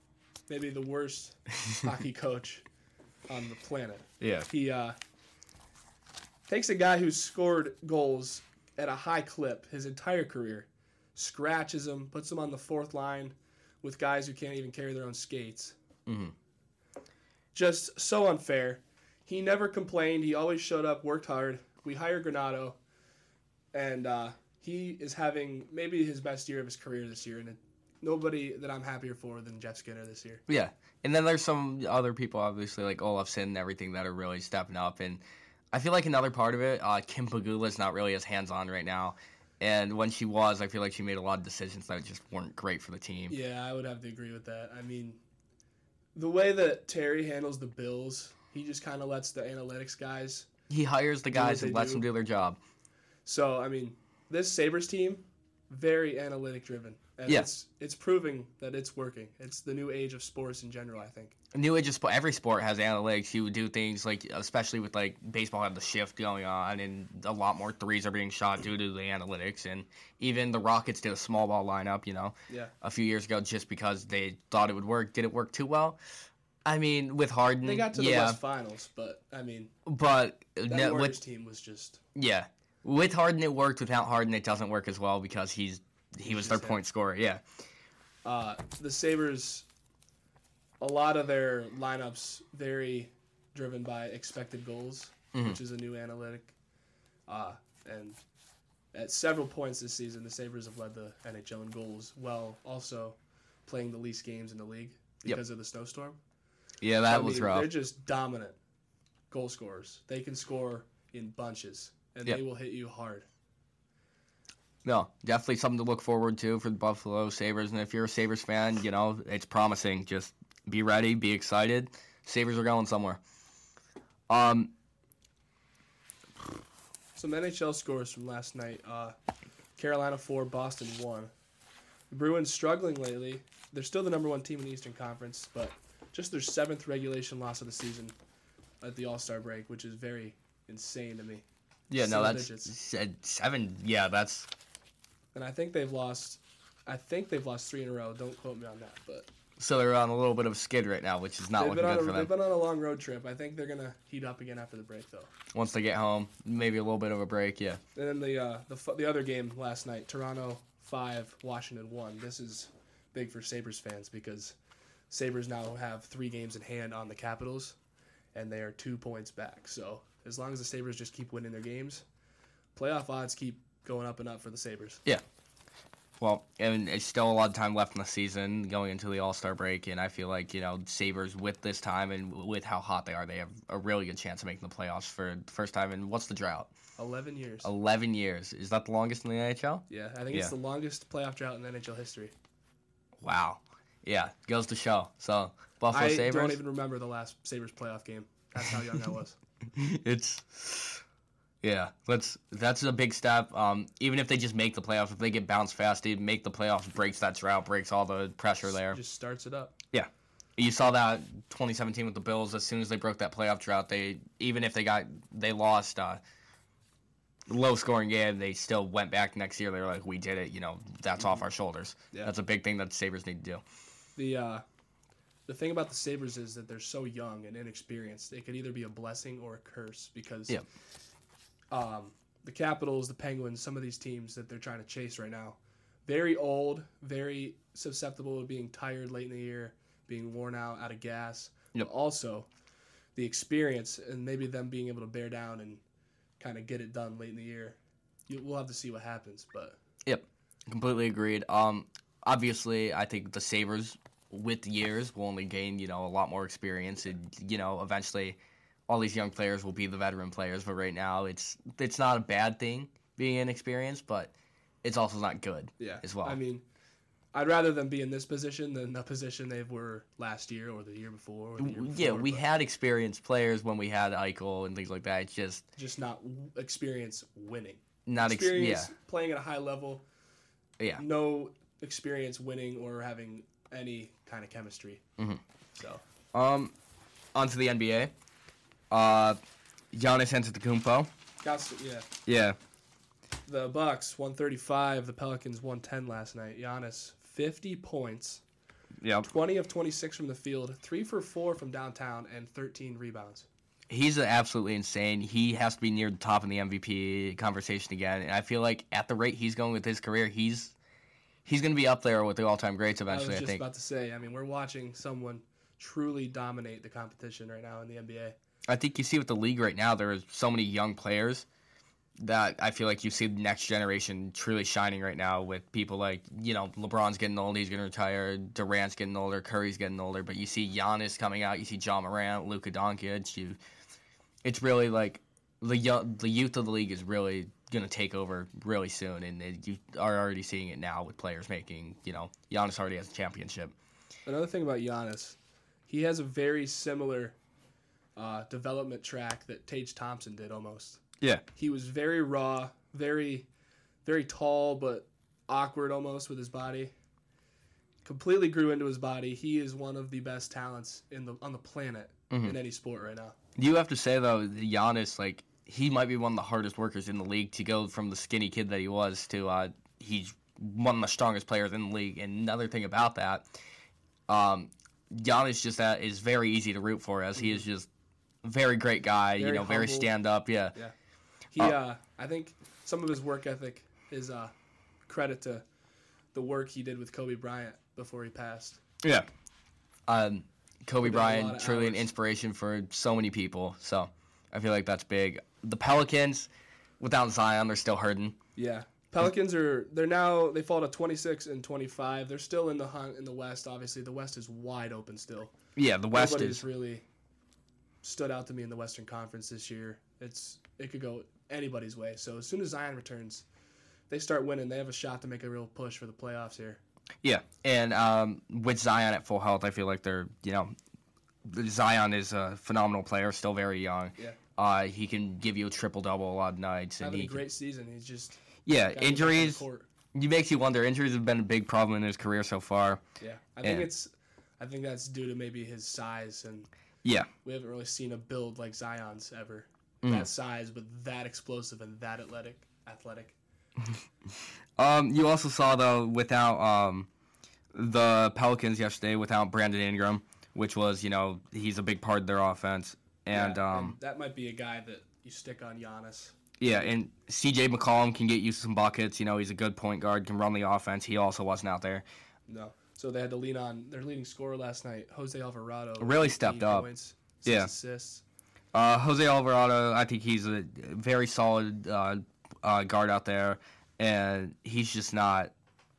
maybe the worst hockey coach on the planet. Yeah, He uh, takes a guy who's scored goals at a high clip his entire career, scratches him, puts him on the fourth line with guys who can't even carry their own skates. Mhm. Just so unfair. He never complained. He always showed up, worked hard. We hired Granato, and uh, he is having maybe his best year of his career this year. And it, nobody that I'm happier for than Jeff Skinner this year. Yeah, and then there's some other people, obviously like Olofsson and everything, that are really stepping up. And I feel like another part of it, uh, Kim Pegula is not really as hands on right now. And when she was, I feel like she made a lot of decisions that just weren't great for the team. Yeah, I would have to agree with that. I mean, the way that Terry handles the Bills, he just kind of lets the analytics guys. He hires the guys and lets do. them do their job. So I mean, this Sabres team, very analytic driven. And Yeah. it's it's proving that it's working. It's the new age of sports in general, I think. New age of sport, every sport has analytics. You would do things like, especially with like baseball, have the shift going on, and a lot more threes are being shot due to the analytics. And even the Rockets did a small ball lineup, you know, Yeah. a few years ago just because they thought it would work. Did it work too well? I mean, with Harden, They got to the yeah, West Finals, but I mean, but that no, Warriors with team was just yeah, with Harden it worked. Without Harden, it doesn't work as well because he's he was their point scorer. Yeah, uh, the Sabres. A lot of their lineups very driven by expected goals, Mhm. which is a new analytic. Uh, and at several points this season, the Sabres have led the NHL in goals, while also playing the least games in the league Yep. because of the snowstorm. yeah, that I was mean, rough. They're just dominant goal scorers. They can score in bunches, and Yep. they will hit you hard. No, definitely something to look forward to for the Buffalo Sabres. And if you're a Sabres fan, you know, it's promising. Just be ready, be excited. Sabres are going somewhere. Um, Some NHL scores from last night. Uh, Carolina 4, Boston 1. The Bruins struggling lately. They're still the number one team in the Eastern Conference, but just their seventh regulation loss of the season at the All Star break, which is very insane to me. Yeah, no, that's digits. seven. Yeah, that's And I think they've lost. I think they've lost three in a row. Don't quote me on that, but so they're on a little bit of a skid right now, which is not looking good a, for them. they've been on a long road trip. I think they're gonna heat up again after the break, though. Once they get home, maybe a little bit of a break. Yeah, And then the uh, the the other game last night, Toronto five, Washington one. This is big for Sabres fans because Sabres now have three games in hand on the Capitals, and they are two points back. So as long as the Sabres just keep winning their games, playoff odds keep going up and up for the Sabres. Yeah. Well, and it's still a lot of time left in the season going into the All Star break, and I feel like you know Sabres with this time and with how hot they are, they have a really good chance of making the playoffs for the first time. And what's the drought? Eleven years. 11 years. Is that the longest in the NHL? Yeah, I think it's the longest playoff drought in NHL history. Wow. Yeah, goes to show. So, Buffalo I Sabres. don't even remember the last Sabres playoff game. That's how young I was. it's yeah, let's that's a big step. Um, even if they just make the playoffs, if they get bounced fast, they make the playoffs, breaks that drought, breaks all the pressure there. Just starts it up. Yeah, you saw that 2017 with the Bills. As soon as they broke that playoff drought, they even if they got they lost uh, low scoring game, they still went back next year. They were like, we did it. You know, that's off our shoulders. Yeah. That's a big thing that the Sabres need to do. The uh, the thing about the Sabres is that they're so young and inexperienced. It could either be a blessing or a curse because Yeah. um, the Capitals, the Penguins, some of these teams that they're trying to chase right now, very old, very susceptible to being tired late in the year, being worn out, out of gas. Yep. But also, the experience and maybe them being able to bear down and kind of get it done late in the year. You, we'll have to see what happens, but Yep, Completely agreed. Um, obviously, I think the Sabres, with years, will only gain you know a lot more experience, and you know eventually, all these young players will be the veteran players. But right now, it's it's not a bad thing being inexperienced, but it's also not good. Yeah, as well. I mean, I'd rather them be in this position than the position they were last year or the year before. Or the year yeah, we had experienced players when we had Eichel and things like that. It's just just not experience winning. not ex- Experience playing at a high level. Yeah. No experience winning or having any kind of chemistry. Mhm. So. Um, onto the NBA. Uh, Giannis Antetokounmpo. got s- yeah. Yeah. The Bucks 135, the Pelicans 110 last night. Giannis 50 points, Yeah. 20 of 26 from the field, 3 for 4 from downtown and 13 rebounds. he's absolutely insane. He has to be near the top of the MVP conversation again. And I feel like at the rate he's going with his career, he's he's going to be up there with the all-time greats eventually. I was. I, just think. about to say. I mean, we're watching someone truly dominate the competition right now in the NBA. I think you see with the league right now, there are so many young players that I feel like you see the next generation truly shining right now with people like, you know, LeBron's getting old, he's going to retire, Durant's getting older, Curry's getting older, but you see Giannis coming out, you see Ja Morant, Luka Doncic, you it's really like the young, the youth of the league is really going to take over really soon and it, you are already seeing it now with players making, you know, Giannis already has a championship. Another thing about Giannis, he has a very similar uh, development track that Tage Thompson did almost. Yeah. He was very raw, very, very tall, but awkward almost with his body. Completely grew into his body. He is one of the best talents in the on the planet Mhm. in any sport right now. You have to say though, Giannis, like he might be one of the hardest workers in the league to go from the skinny kid that he was to uh, he's one of the strongest players in the league. And another thing about that, um, Giannis just that is very easy to root for, as he is just a very great guy. you Very know, very stand up. Yeah, Yeah. He, Uh, uh, I think some of his work ethic is uh, credit to the work he did with Kobe Bryant before he passed. yeah. Um, Kobe Put in a lot Bryant truly an inspiration for so many people. So I feel like that's big. The Pelicans, without Zion, they're still hurting. Yeah. Pelicans are they're now they fall to 26 and 25. They're still in the hunt in the West. Obviously, the West is wide open still. Yeah, the West Nobody's is. really stood out to me in the Western Conference this year. It's it could go anybody's way. So as soon as Zion returns, they start winning. They have a shot to make a real push for the playoffs here. Yeah, and um, with Zion at full health, I feel like they're you know, Zion is a phenomenal player, still very young. Yeah. Uh, he can give you a triple double a lot of nights, and Having a he great season. He's just yeah gotta get back on the injuries. You makes you wonder. Injuries have been a big problem in his career so far. Yeah, I think Yeah. it's I think that's due to maybe his size and Yeah. we haven't really seen a build like Zion's ever. Mm. That size, but that explosive and that athletic. Athletic. Um, you also saw though without um, the Pelicans yesterday without Brandon Ingram, which was you know he's a big part of their offense, and Yeah, um, that might be a guy that you stick on Giannis. Yeah, and CJ McCollum can get you some buckets. You know, he's a good point guard, can run the offense. He also wasn't out there. No, so they had to lean on their leading scorer last night, Jose Alvarado. Really stepped up. Points, six Yeah. assists. Uh, Jose Alvarado, I think he's a very solid uh, uh, guard out there, and he's just not.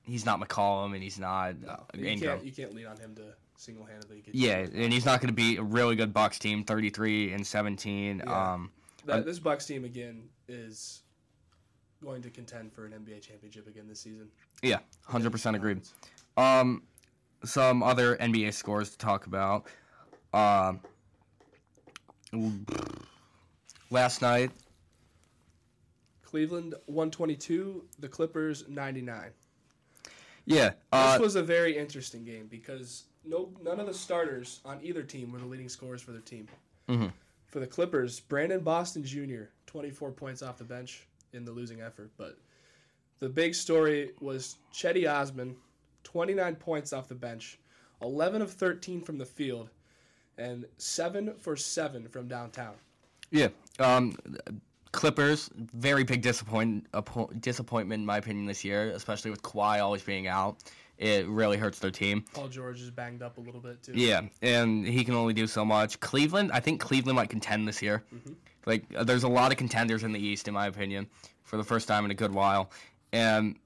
He's not McCollum, and he's not No, uh, you Ingram. can't you can't lean on him to single handedly. Yeah, and he's not going to be a really good Bucks team, 33 and 17. Yeah. Um, That, this Bucks team again is going to contend for an NBA championship again this season. yeah, 100% agreed. Um, some other NBA scores to talk about. Um, last night, Cleveland 122, the Clippers 99. yeah, uh, this was a very interesting game because no none of the starters on either team were the leading scorers for their team. Mhm. For the Clippers, Brandon Boston Jr. 24 points off the bench in the losing effort, but the big story was Cedi Osman, 29 points off the bench, 11 of 13 from the field, and 7 for 7 from downtown. yeah. Um, Clippers, very big disappoint disappointment in my opinion this year, especially with Kawhi always being out. It really hurts their team. Paul George is banged up a little bit too. Yeah, and he can only do so much. Cleveland, I think Cleveland might contend this year. Like, uh, there's a lot of contenders in the East, in my opinion, for the first time in a good while. And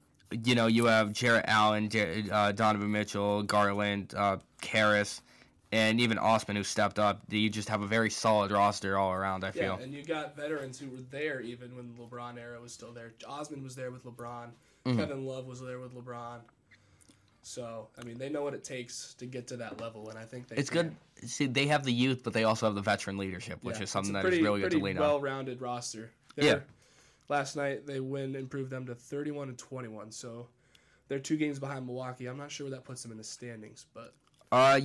you know, you have Jarrett Allen, Jar- uh, Donovan Mitchell, Garland, uh, Caris, and even Osman, who stepped up. You just have a very solid roster all around. I Yeah, feel. and you got veterans who were there even when the LeBron era was still there. Osman was there with LeBron. Mm-hmm. Kevin Love was there with LeBron. So I mean, they know what it takes to get to that level, and I think they. It's can. good. See, they have the youth, but they also have the veteran leadership, which Yeah, is something that is really good to lean on. well-rounded roster. Yeah. They're- Last night they win improved them to 31 and 21. So they're two games behind Milwaukee. I'm not sure where that puts them in the standings, but Uh,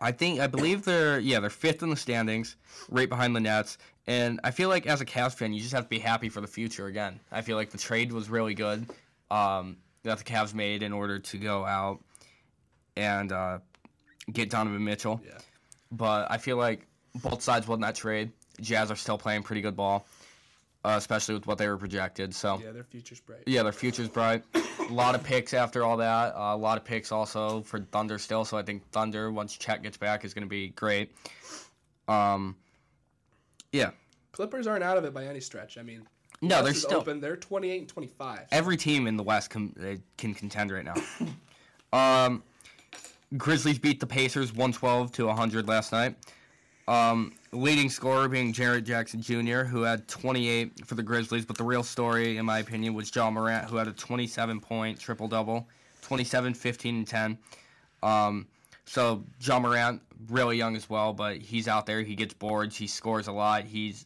I think I believe they're yeah they're fifth in the standings, right behind the Nets. And I feel like as a Cavs fan, you just have to be happy for the future again. I feel like the trade was really good um, that the Cavs made in order to go out and uh, get Donovan Mitchell. yeah. But I feel like both sides won that trade. Jazz are still playing pretty good ball, uh, especially with what they were projected. So Yeah, their future's bright. yeah, their future's bright. a lot of picks after all that. Uh, a lot of picks also for Thunder still. So I think Thunder once Chet gets back is going to be great. Um, yeah. Clippers aren't out of it by any stretch. I mean, No, they're still open. They're 28 and 25. every team in the West can uh, can contend right now. um, Grizzlies beat the Pacers 112 to 100 last night. Um, leading scorer being Jaren Jackson Jr., who had 28 for the Grizzlies, but the real story, in my opinion, was Ja Morant, who had a 27 point triple double, 27, 15, and 10. Um, so Ja Morant, really young as well, but he's out there. He gets boards. He scores a lot. He's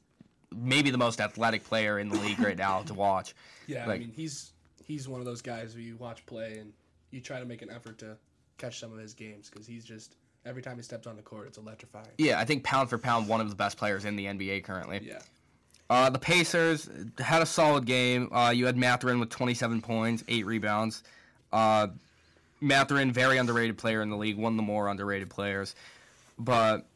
maybe the most athletic player in the league right now to watch. yeah, I mean, he's he's one of those guys who you watch play and you try to make an effort to catch some of his games because he's just every time he steps on the court, it's electrifying. Yeah, I think pound for pound, one of the best players in the NBA currently. Yeah, Uh, the Pacers had a solid game. Uh, you had Mathurin with 27 points, eight rebounds. Uh, Mathurin, very underrated player in the league, one of the more underrated players. But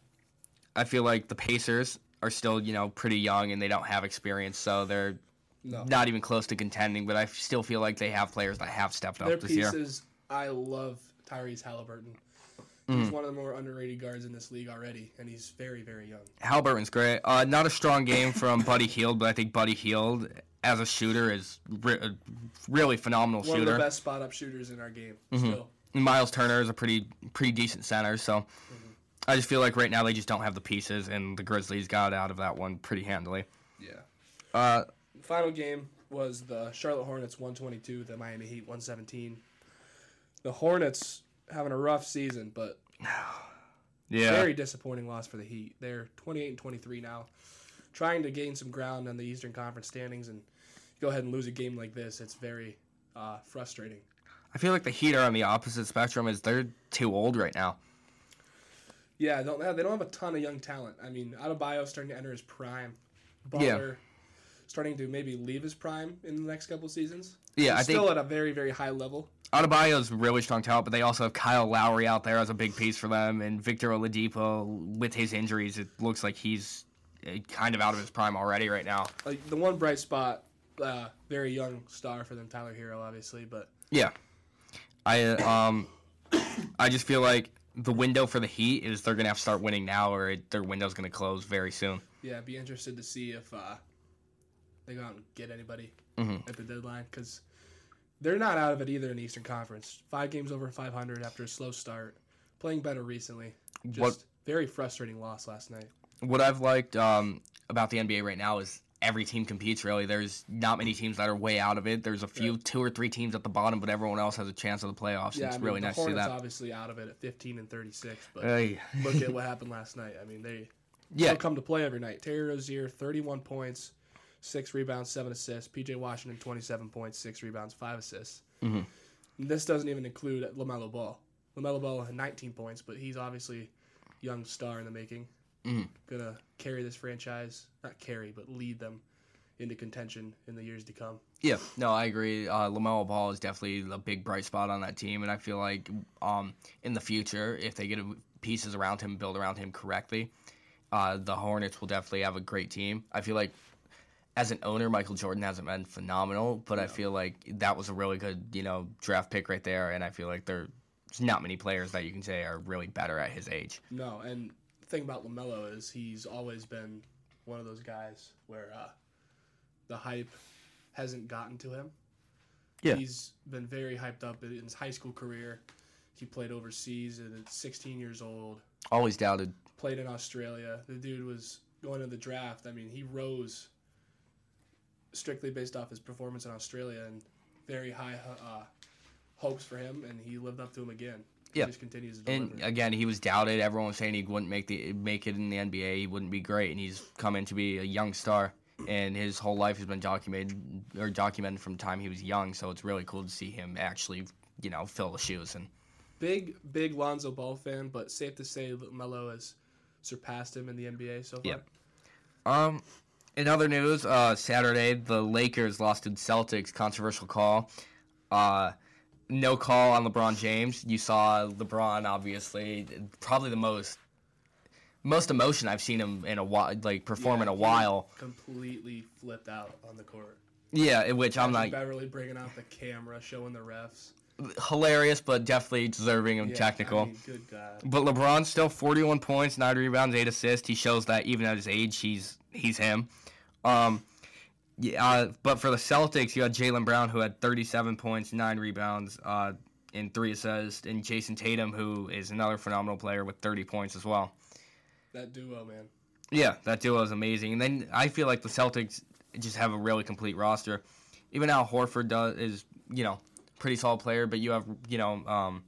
I feel like the Pacers are still, you know, pretty young and they don't have experience, so they're no, not even close to contending. But I still feel like they have players that have stepped up their this year. I love Tyrese Haliburton. Mm. He's one of the more underrated guards in this league already, and he's very, very young. Haliburton's great. Uh, not a strong game from Buddy Hield, but I think Buddy Hield as a shooter is re- a really phenomenal One shooter. of the best spot up shooters in our game. Mm-hmm. Still, And Miles Turner is a pretty pretty decent center, so mm-hmm. I just feel like right now they just don't have the pieces, and the Grizzlies got out of that one pretty handily. yeah. Uh, Final game was the Charlotte Hornets 122, the Miami Heat 117. The Hornets having a rough season, but yeah, very disappointing loss for the Heat. They're 28 and 23 now, trying to gain some ground on the Eastern Conference standings, and go ahead and lose a game like this. It's very uh, frustrating. I feel like the Heat are on the opposite spectrum, Is they're too old right now. Yeah, they don't have, they don't have a ton of young talent. I mean, Adebayo starting to enter his prime. Butler starting to maybe leave his prime in the next couple seasons. Yeah, I He's think still at a very very high level. Adebayo's really strong talent, but they also have Kyle Lowry out there as a big piece for them, and Victor Oladipo with his injuries, it looks like he's uh, kind of out of his prime already right now. Like the one bright spot, uh, very young star for them, Tyler Herro, obviously, but Yeah, I uh, um, I just feel like the window for the Heat is they're gonna have to start winning now, or it, their window's gonna close very soon. yeah, be interested to see if uh, they go out and get anybody Mhm. at the deadline because they're not out of it either in the Eastern Conference. Five games over 500 after a slow start, playing better recently. Just What- very frustrating loss last night. What I've liked um, about the NBA right now is every team competes. Really, there's not many teams that are way out of it. There's a few, two or three teams at the bottom, but everyone else has a chance of the playoffs. Yeah, it's I mean, really nice to see that. obviously out of it at 15 and 36, but Hey. look at what happened last night. I mean, they yeah, come to play every night. Terry Rozier, 31 points, six rebounds, seven assists. PJ Washington, 27 points, six rebounds, five assists. Mhm. This doesn't even include Lamelo Ball. Lamelo Ball had 19 points, but he's obviously young star in the making. Mhm. Gonna carry this franchise, not carry, but lead them into contention in the years to come. Yeah, no, I agree. Uh, Lamelo Ball is definitely a big bright spot on that team, and I feel like um, in the future, if they get pieces around him, build around him correctly, uh, the Hornets will definitely have a great team. I feel like as an owner, Michael Jordan hasn't been phenomenal, but I feel like that was a really good, you know, draft pick right there, and I feel like there's not many players that you can say are really better at his age. No, and the thing about Lamelo is he's always been one of those guys where uh, the hype hasn't gotten to him. Yeah. He's been very hyped up in his high school career. He played overseas and at 16 years old. Always doubted. Played in Australia. The dude was going to the draft. I mean, he rose strictly based off his performance in Australia and very high uh, hopes for him, and he lived up to him again. He Yeah. just continues to deliver. And again, he was doubted. Everyone was saying he wouldn't make the make it in the NBA. He wouldn't be great, and he's come in to be a young star. And his whole life has been documented or documented from the time he was young. So it's really cool to see him actually, you know, fill the shoes. And big big Lonzo Ball fan, but safe to say Melo has surpassed him in the NBA so far. Yeah. um, in other news, uh, Saturday the Lakers lost to the Celtics. Controversial call. Uh, no call on LeBron James. You saw LeBron, obviously, probably the most most emotion I've seen him in a while, like perform Yeah, in a while. Completely flipped out on the court. Yeah, which I'm like Beverley bringing out the camera, showing the refs. hilarious, but definitely deserving of Yeah, technical. I mean, good God. But LeBron still 41 points, nine rebounds, eight assists. He shows that even at his age, he's he's him. Um, yeah, uh, but for the Celtics, you had Jaylen Brown who had 37 points, nine rebounds, uh, and three assists, and Jayson Tatum who is another phenomenal player with 30 points as well. That duo, man. Yeah, that duo is amazing. And then I feel like the Celtics just have a really complete roster. Even Al Horford does is you know pretty solid player, but you have you know um,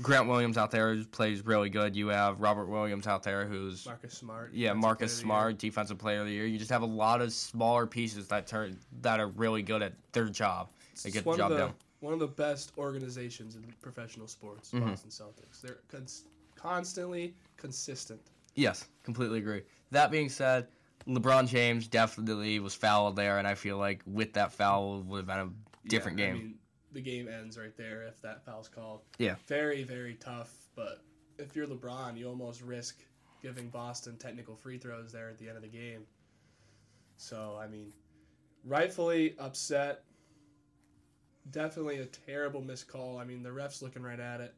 Grant Williams out there who plays really good. You have Robert Williams out there who's Marcus Smart. yeah Marcus player of the Smart, defensive player of the year. You just have a lot of smaller pieces that turn that are really good at their job. They get the job the, done. One of the best organizations in professional sports, Mhm. Boston Celtics. They're cons- constantly consistent. Yes, completely agree. That being said, LeBron James definitely was fouled there, and I feel like with that foul would have been a different Yeah, game. I mean, the game ends right there if that foul's called. Yeah. Very, very tough. But if you're LeBron, you almost risk giving Boston technical free throws there at the end of the game. So, I mean, rightfully upset. Definitely a terrible missed call. I mean, the ref's looking right at it.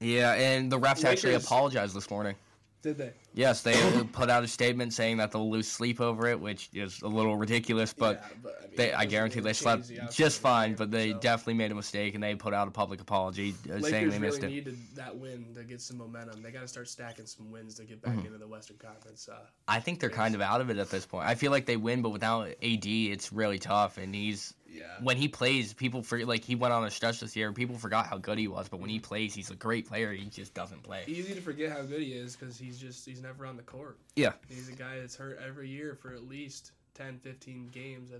Yeah, and the refs actually apologized this morning. Did they? Yes, they put out a statement saying that they'll lose sleep over it, which is a little ridiculous, but Yeah, but I, mean, they, I guarantee they slept the just fine, game, but they so. definitely made a mistake and they put out a public apology uh, saying Lakers they really missed it. needed that win to get some momentum. They got to start stacking some wins to get back Mm-hmm. into the Western Conference. Uh, I think they're kind of out of it at this point. I feel like they win, but without AD, it's really tough. And he's yeah, when he plays, people forget. Like he went on a stretch this year, people forgot how good he was. But when he mm-hmm. plays, he's a great player. He just doesn't play. easy to forget how good he is because he's just he's never on the court. Yeah. He's a guy that's hurt every year for at least 10, 15 games.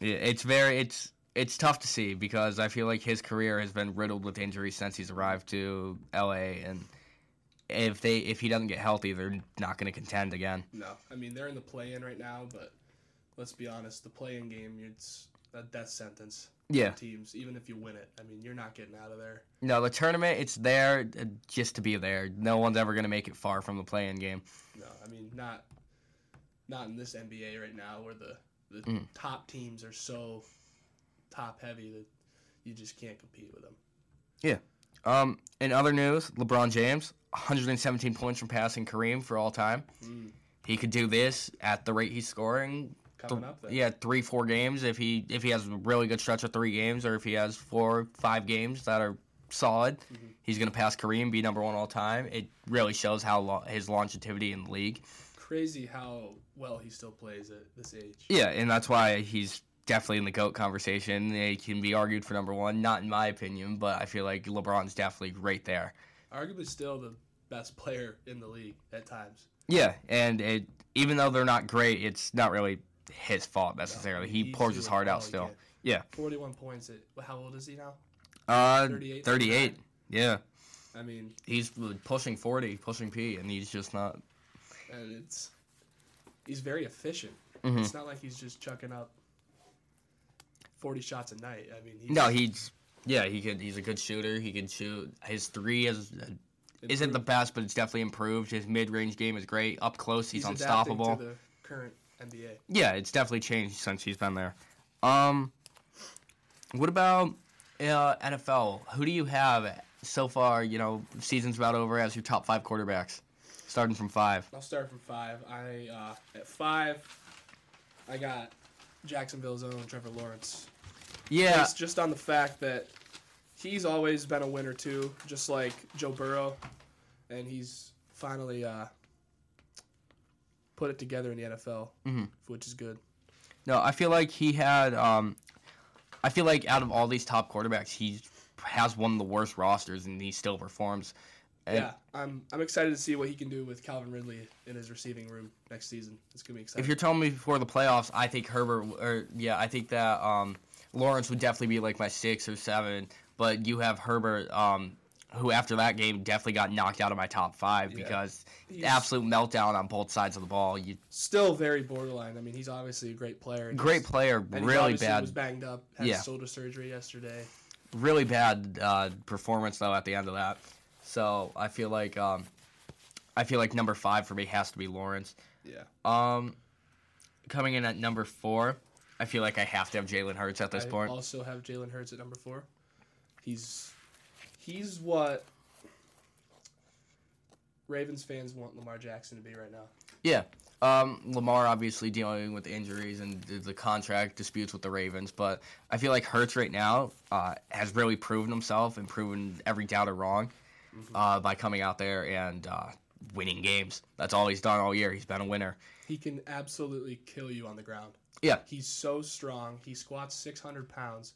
Yeah, it's very it's it's tough to see because I feel like his career has been riddled with injuries since he's arrived to LA, and if they if he doesn't get healthy, they're not going to contend again. No, I mean they're in the play-in right now, but let's be honest, the play-in game it's a death sentence. Yeah, teams, even if you win it, I mean you're not getting out of there. no, the tournament it's there uh, just to be there. No one's ever going to make it far from the play-in game. No, I mean not not in this NBA right now where the the Mm. top teams are so top heavy that you just can't compete with them. Yeah. Um, in other news, LeBron James, 117 points from passing Kareem for all time. Mm. He could do this at the rate he's scoring. Coming th- up there. yeah, three, four games. If he if he has a really good stretch of three games, or if he has four, five games that are solid, Mm-hmm. he's gonna pass Kareem, be number one all time. It really shows how lo- his longevity in the league. Crazy how well he still plays at this age. Yeah, and that's why he's definitely in the goat conversation. He can be argued for number one, not in my opinion, but I feel like LeBron's definitely right there. Arguably still the best player in the league at times. Yeah, and it even though they're not great, it's not really his fault necessarily. I he pours his heart out still. can. Yeah. 41 points at how old is he now? Uh, 38, 38. Yeah, I mean, he's pushing 40, pushing P, and he's just not. and it's he's very efficient. Mhm. It's not like he's just chucking up 40 shots a night. I mean, he's No, he's yeah, he could. He's a good shooter. He can shoot. His three is isn't the best, but it's definitely improved. His mid-range game is great. Up close, he's, adapting unstoppable. To the current NBA. Yeah, it's definitely changed since he's been there. Um, what about uh, NFL? Who do you have so far? You know, season's about over as your top five quarterbacks, starting from five. I'll start from five. I uh, at five, I got Jacksonville's own Trevor Lawrence. Yeah, Based just on the fact that he's always been a winner too, just like Joe Burrow, and he's finally uh, put it together in the NFL, Mhm. which is good. no, I feel like he had. Um, I feel like out of all these top quarterbacks, he has one of the worst rosters, and he still performs. And yeah, I'm I'm excited to see what he can do with Calvin Ridley in his receiving room next season. It's gonna be exciting. If you're telling me before the playoffs, I think Herbert, or yeah, I think that um, Lawrence would definitely be like my six or seven. But you have Herbert, um, who after that game definitely got knocked out of my top five Yeah. because He's absolute meltdown on both sides of the ball. You still very borderline. I mean, he's obviously a great player. great player, really bad, Was banged up. Had Yeah. shoulder surgery yesterday. really bad uh, performance though at the end of that. So I feel like um, I feel like number five for me has to be Lawrence. Yeah. Um, coming in at number four, I feel like I have to have Jalen Hurts at this I point. also have Jalen Hurts at number four. He's he's what Ravens fans want Lamar Jackson to be right now. Yeah. Um, Lamar obviously dealing with injuries and the, contract disputes with the Ravens, but I feel like Hurts right now uh, has really proven himself and proven every doubter wrong uh, by coming out there and uh, winning games. That's all he's done all year. He's been a winner. He can absolutely kill you on the ground. Yeah. He's so strong. He squats 600 pounds.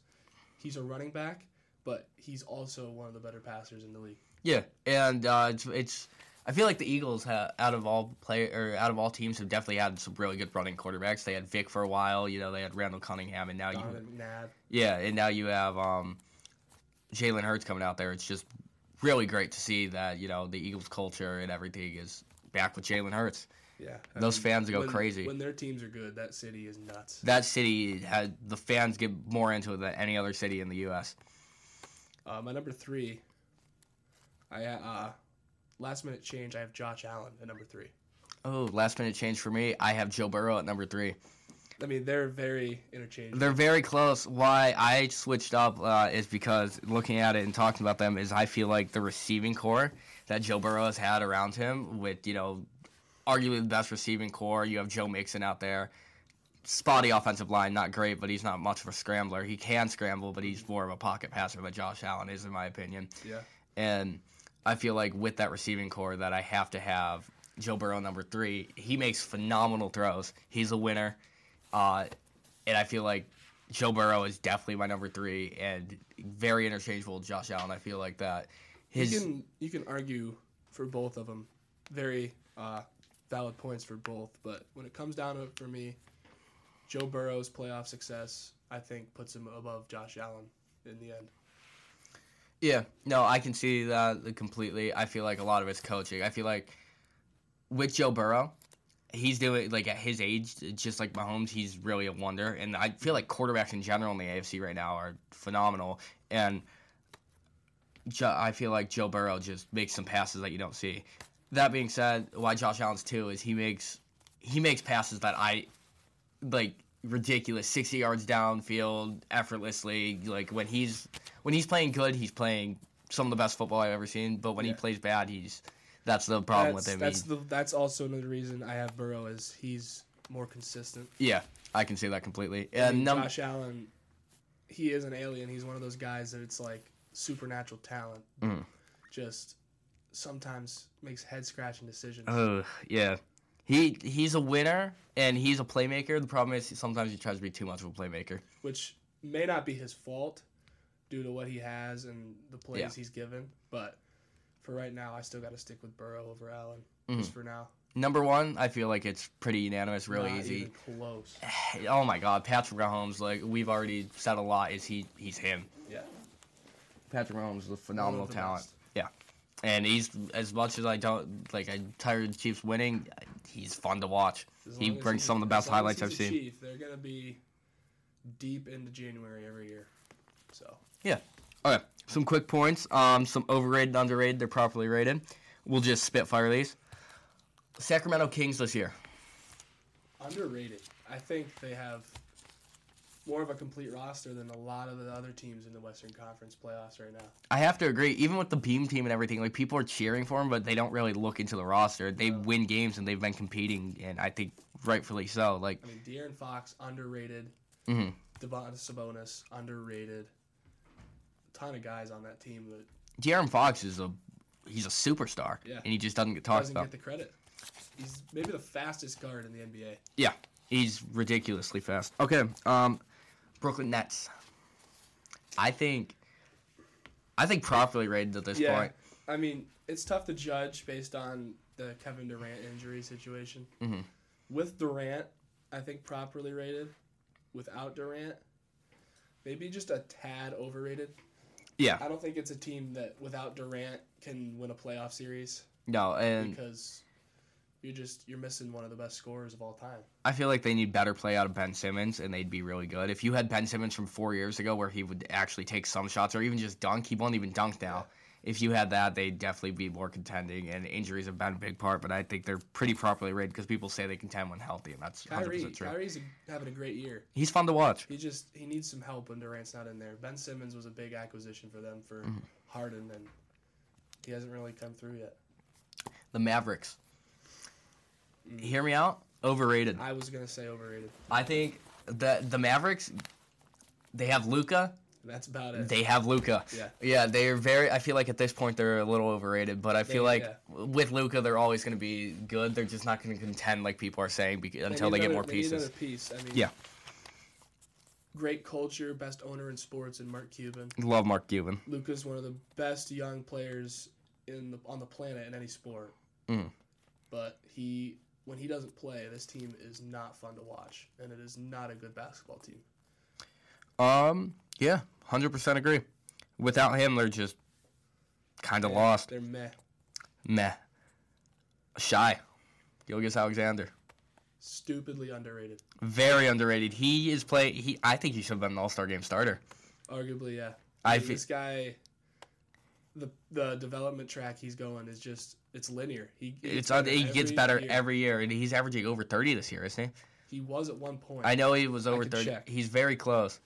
He's a running back, but he's also one of the better passers in the league. Yeah, and uh, it's, it's I feel like the Eagles ha out of all play or out of all teams have definitely had some really good running quarterbacks. They had Vic for a while, you know, they had Randall Cunningham, and now you Donovan McNabb. yeah, and now you have um, Jalen Hurts coming out there. It's just really great to see that you know the Eagles culture and everything is back with Jalen Hurts. Yeah. I Those fans go when- crazy. When their teams are good, that city is nuts. That city had the fans get more into it than any other city in the U.S. Uh, my number three, I uh, last minute change. I have Josh Allen at number three. Oh, last minute change for me. I have Joe Burrow at number three. I mean, they're very interchangeable. They're very close. Why I switched up uh, is because looking at it and talking about them is I feel like the receiving core that Joe Burrow has had around him with you know arguably the best receiving core. You have Joe Mixon out there. Spotty offensive line, not great, but he's not much of a scrambler. He can scramble, but he's more of a pocket passer than Josh Allen is, in my opinion. yeah. And I feel like with that receiving core that I have to have Joe Burrow number three. He makes phenomenal throws. He's a winner. Uh, and I feel like Joe Burrow is definitely my number three and very interchangeable with Josh Allen. I feel like that. His you can you can argue for both of them. Very uh, valid points for both. But when it comes down to it for me, Joe Burrow's playoff success, I think, puts him above Josh Allen in the end. Yeah, no, I can see that completely. I feel like a lot of it's coaching. I feel like with Joe Burrow, he's doing like at his age, just like Mahomes, he's really a wonder. And I feel like quarterbacks in general in the AFC right now are phenomenal. And I feel like Joe Burrow just makes some passes that you don't see. That being said, why Josh Allen's too is he makes he makes passes that I like ridiculous 60 yards downfield effortlessly like when he's when he's playing good he's playing some of the best football i've ever seen but when he plays bad he's that's the problem that's, with him That's He- the that's also another reason I have Burrow is he's more consistent. yeah i can see that completely I and mean, num- Josh Allen, he is an alien. He's one of those guys that it's like supernatural talent. Mhm. Just sometimes makes head scratching decisions. Ugh, yeah he he's a winner and he's a playmaker the problem is sometimes he tries to be too much of a playmaker which may not be his fault due to what he has and the plays Yeah. he's given. But for right now, I still got to stick with Burrow over Allen. Mm-hmm. Just for now, number one i feel like it's pretty unanimous really Not easy close. oh my god patrick mahomes like we've already said a lot is he he's him Yeah, patrick mahomes is a phenomenal One of the talent best. And he's as much as I don't like. I'm tired of the Chiefs winning. He's fun to watch. He brings he's- some of the best as long as highlights I've seen. Chief, they're gonna be deep into January every year. So yeah. Okay, some quick points. Um, some overrated, underrated. They're properly rated. We'll just spitfire these. Sacramento Kings this year. underrated. I think they have more of a complete roster than a lot of the other teams in the Western Conference playoffs right now. I have to agree. Even with the Beam team and everything, like people are cheering for them, but they don't really look into the roster. They No. win games and they've been competing, and I think rightfully so. Like, I mean, De'Aaron Fox underrated. mhm. Devonta Sabonis underrated. A ton of guys on that team that De'Aaron Fox is a he's a superstar, Yeah. and he just doesn't get talked about. doesn't about. get the credit. He's maybe the fastest guard in the NBA. Yeah, he's ridiculously fast. Okay, um, Brooklyn Nets. I think, I think properly rated at this Yeah. point. I mean, it's tough to judge based on the Kevin Durant injury situation. Mhm. With Durant, I think properly rated. Without Durant, maybe just a tad overrated. Yeah, I don't think it's a team that without Durant can win a playoff series no, and because you're just you're missing one of the best scorers of all time. I feel like they need better play out of Ben Simmons, and they'd be really good. If you had Ben Simmons from four years ago, where he would actually take some shots or even just dunk, he won't even dunk now. if you had that, they'd definitely be more contending. And injuries have been a big part, but I think they're pretty properly rated because people say they contend when healthy, and that's 100% true. Kyrie's having a great year. He's fun to watch. He just he needs some help when Durant's not in there. Ben Simmons was a big acquisition for them for Mm-hmm. Harden, and he hasn't really come through yet. The Mavericks. Hear me out. Overrated. I was gonna say overrated. I think the the Mavericks. They have Luka. That's about it. They have Luka. Yeah. Yeah, they're very. I feel like at this point they're a little overrated, but I feel They- like with Luka they're always going to be good. They're just not going to contend like people are saying until they get more they pieces. piece. I mean, Yeah. Great culture, best owner in sports, and Mark Cuban. Love Mark Cuban. Luka's one of the best young players in the, on the planet in any sport. Mm. But he, when he doesn't play, this team is not fun to watch, and it is not a good basketball team. Um. Yeah. Hundred percent agree. Without him, they're just kind of lost. They're meh. Meh. Shai. Gilgis Alexander. Stupidly underrated. Very underrated. He is play. He. I think he should have been an All Star game starter. Arguably, yeah. I I mean, fe- this guy, the the development track he's going is just it's linear. He It's better he gets better year. every year, and he's averaging over thirty this year, isn't he? He was at one point. I know he was over 30. check. He's very close.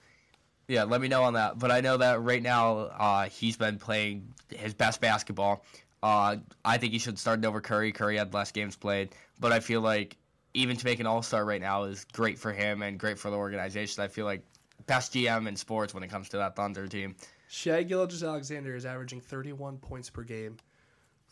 Yeah, let me know on that. But I know that right now uh, he's been playing his best basketball. Uh, I think he should start over Curry. Curry had less games played. But I feel like even to make an all star right now is great for him and great for the organization. I feel like best GM in sports when it comes to that Thunder team. Shai Gilgeous-Alexander is averaging 31 points per game,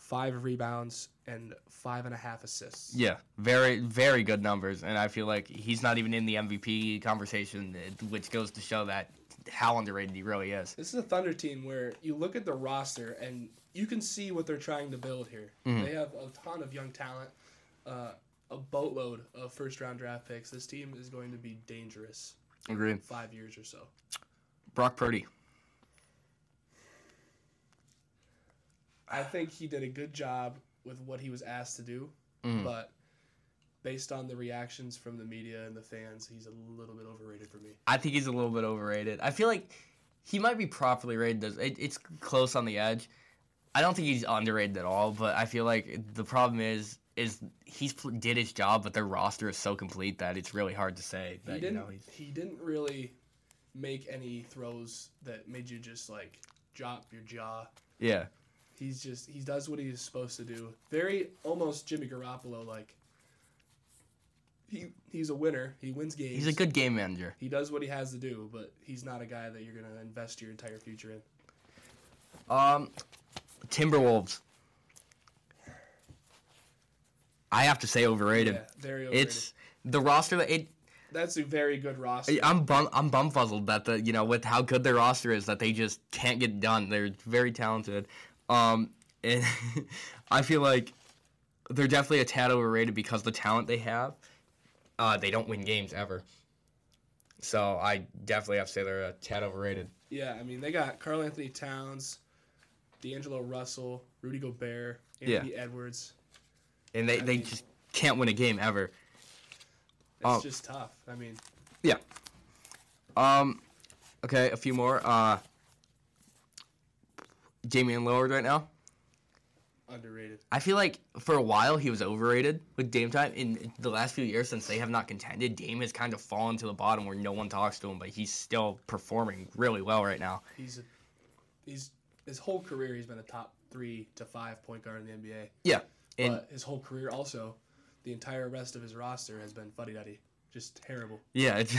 five rebounds, and five and a half assists. Yeah, very, very good numbers. And I feel like he's not even in the MVP conversation, which goes to show that how underrated he really is. This is a Thunder team where you look at the roster and you can see what they're trying to build here. Mm-hmm. They have a ton of young talent, uh, a boatload of first round draft picks. This team is going to be dangerous Agreed. in five years or so. Brock Purdy. I think he did a good job with what he was asked to do, Mhm. but based on the reactions from the media and the fans, he's a little bit overrated for me. I think he's a little bit overrated. I feel like he might be properly rated. It, it's close on the edge. I don't think he's underrated at all. But I feel like the problem is is he's did his job, but their roster is so complete that it's really hard to say He that you didn't. know he's. he didn't really make any throws that made you just like drop your jaw. Yeah, He's just he does what he's supposed to do. Very almost Jimmy Garoppolo like. He he's a winner. He wins games. he's a good game manager. He does what he has to do, but he's not a guy that you're gonna invest your entire future in. Um, Timberwolves. I have to say overrated. Yeah, very overrated. it's the roster that it That's a very good roster. I'm bum I'm bumfuzzled that the you know with how good their roster is that they just can't get done. They're very talented, um, and I feel like they're definitely a tad overrated because the talent they have. Uh, they don't win games ever. So I definitely have to say they're a tad overrated. Yeah, I mean they got Karl-Anthony Towns, D'Angelo Russell, Rudy Gobert, Yeah. Anthony Edwards. And they, I they mean- just can't win a game ever. It's Um, just tough. I mean, yeah. Um, okay, a few more. Uh, Damian Lillard right now. underrated. I feel like for a while he was overrated with Dame time. In the last few years, since they have not contended, Dame has kind of fallen to the bottom where no one talks to him, but he's still performing really well right now. He's a, he's his whole career he's been a top three to five point guard in the NBA. Yeah, and but his whole career also, the entire rest of his roster has been fuddy duddy, just terrible. yeah, it's,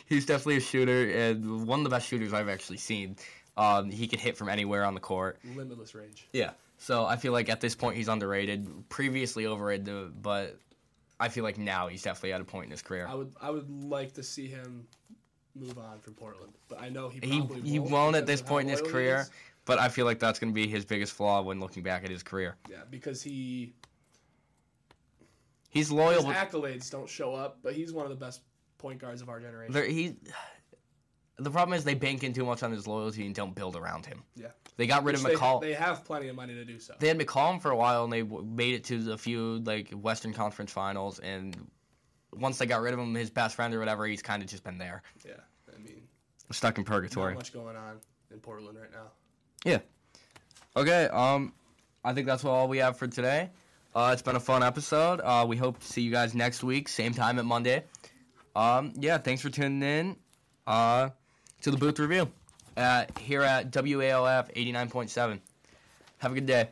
he's definitely a shooter and one of the best shooters I've actually seen. Um, he can hit from anywhere on the court. Limitless range. Yeah. So I feel like at this point he's underrated. Previously overrated, but I feel like now he's definitely at a point in his career. I would I would like to see him move on from Portland, but I know he He probably he won't won't at this point in his career, but I feel like that's going to be his biggest flaw when looking back at his career. Yeah, because he He's loyal, his accolades don't show up, but he's one of the best point guards of our generation. there- he. The problem is they bank in too much on his loyalty and don't build around him. Yeah. They got rid Which of McCall. They, they, have plenty of money to do so. They had McCollum for a while, and they w- made it to a few like Western Conference Finals. And once they got rid of him, his best friend or whatever, he's kind of just been there. Yeah, I mean, stuck in purgatory. Not much going on in Portland right now. Yeah. Okay. Um, I think that's all we have for today. Uh, it's been a fun episode. Uh, we hope to see you guys next week, same time at Monday. Um, yeah, thanks for tuning in. Uh, to the Booth Review uh, here at WALF 89.7. Have a good day.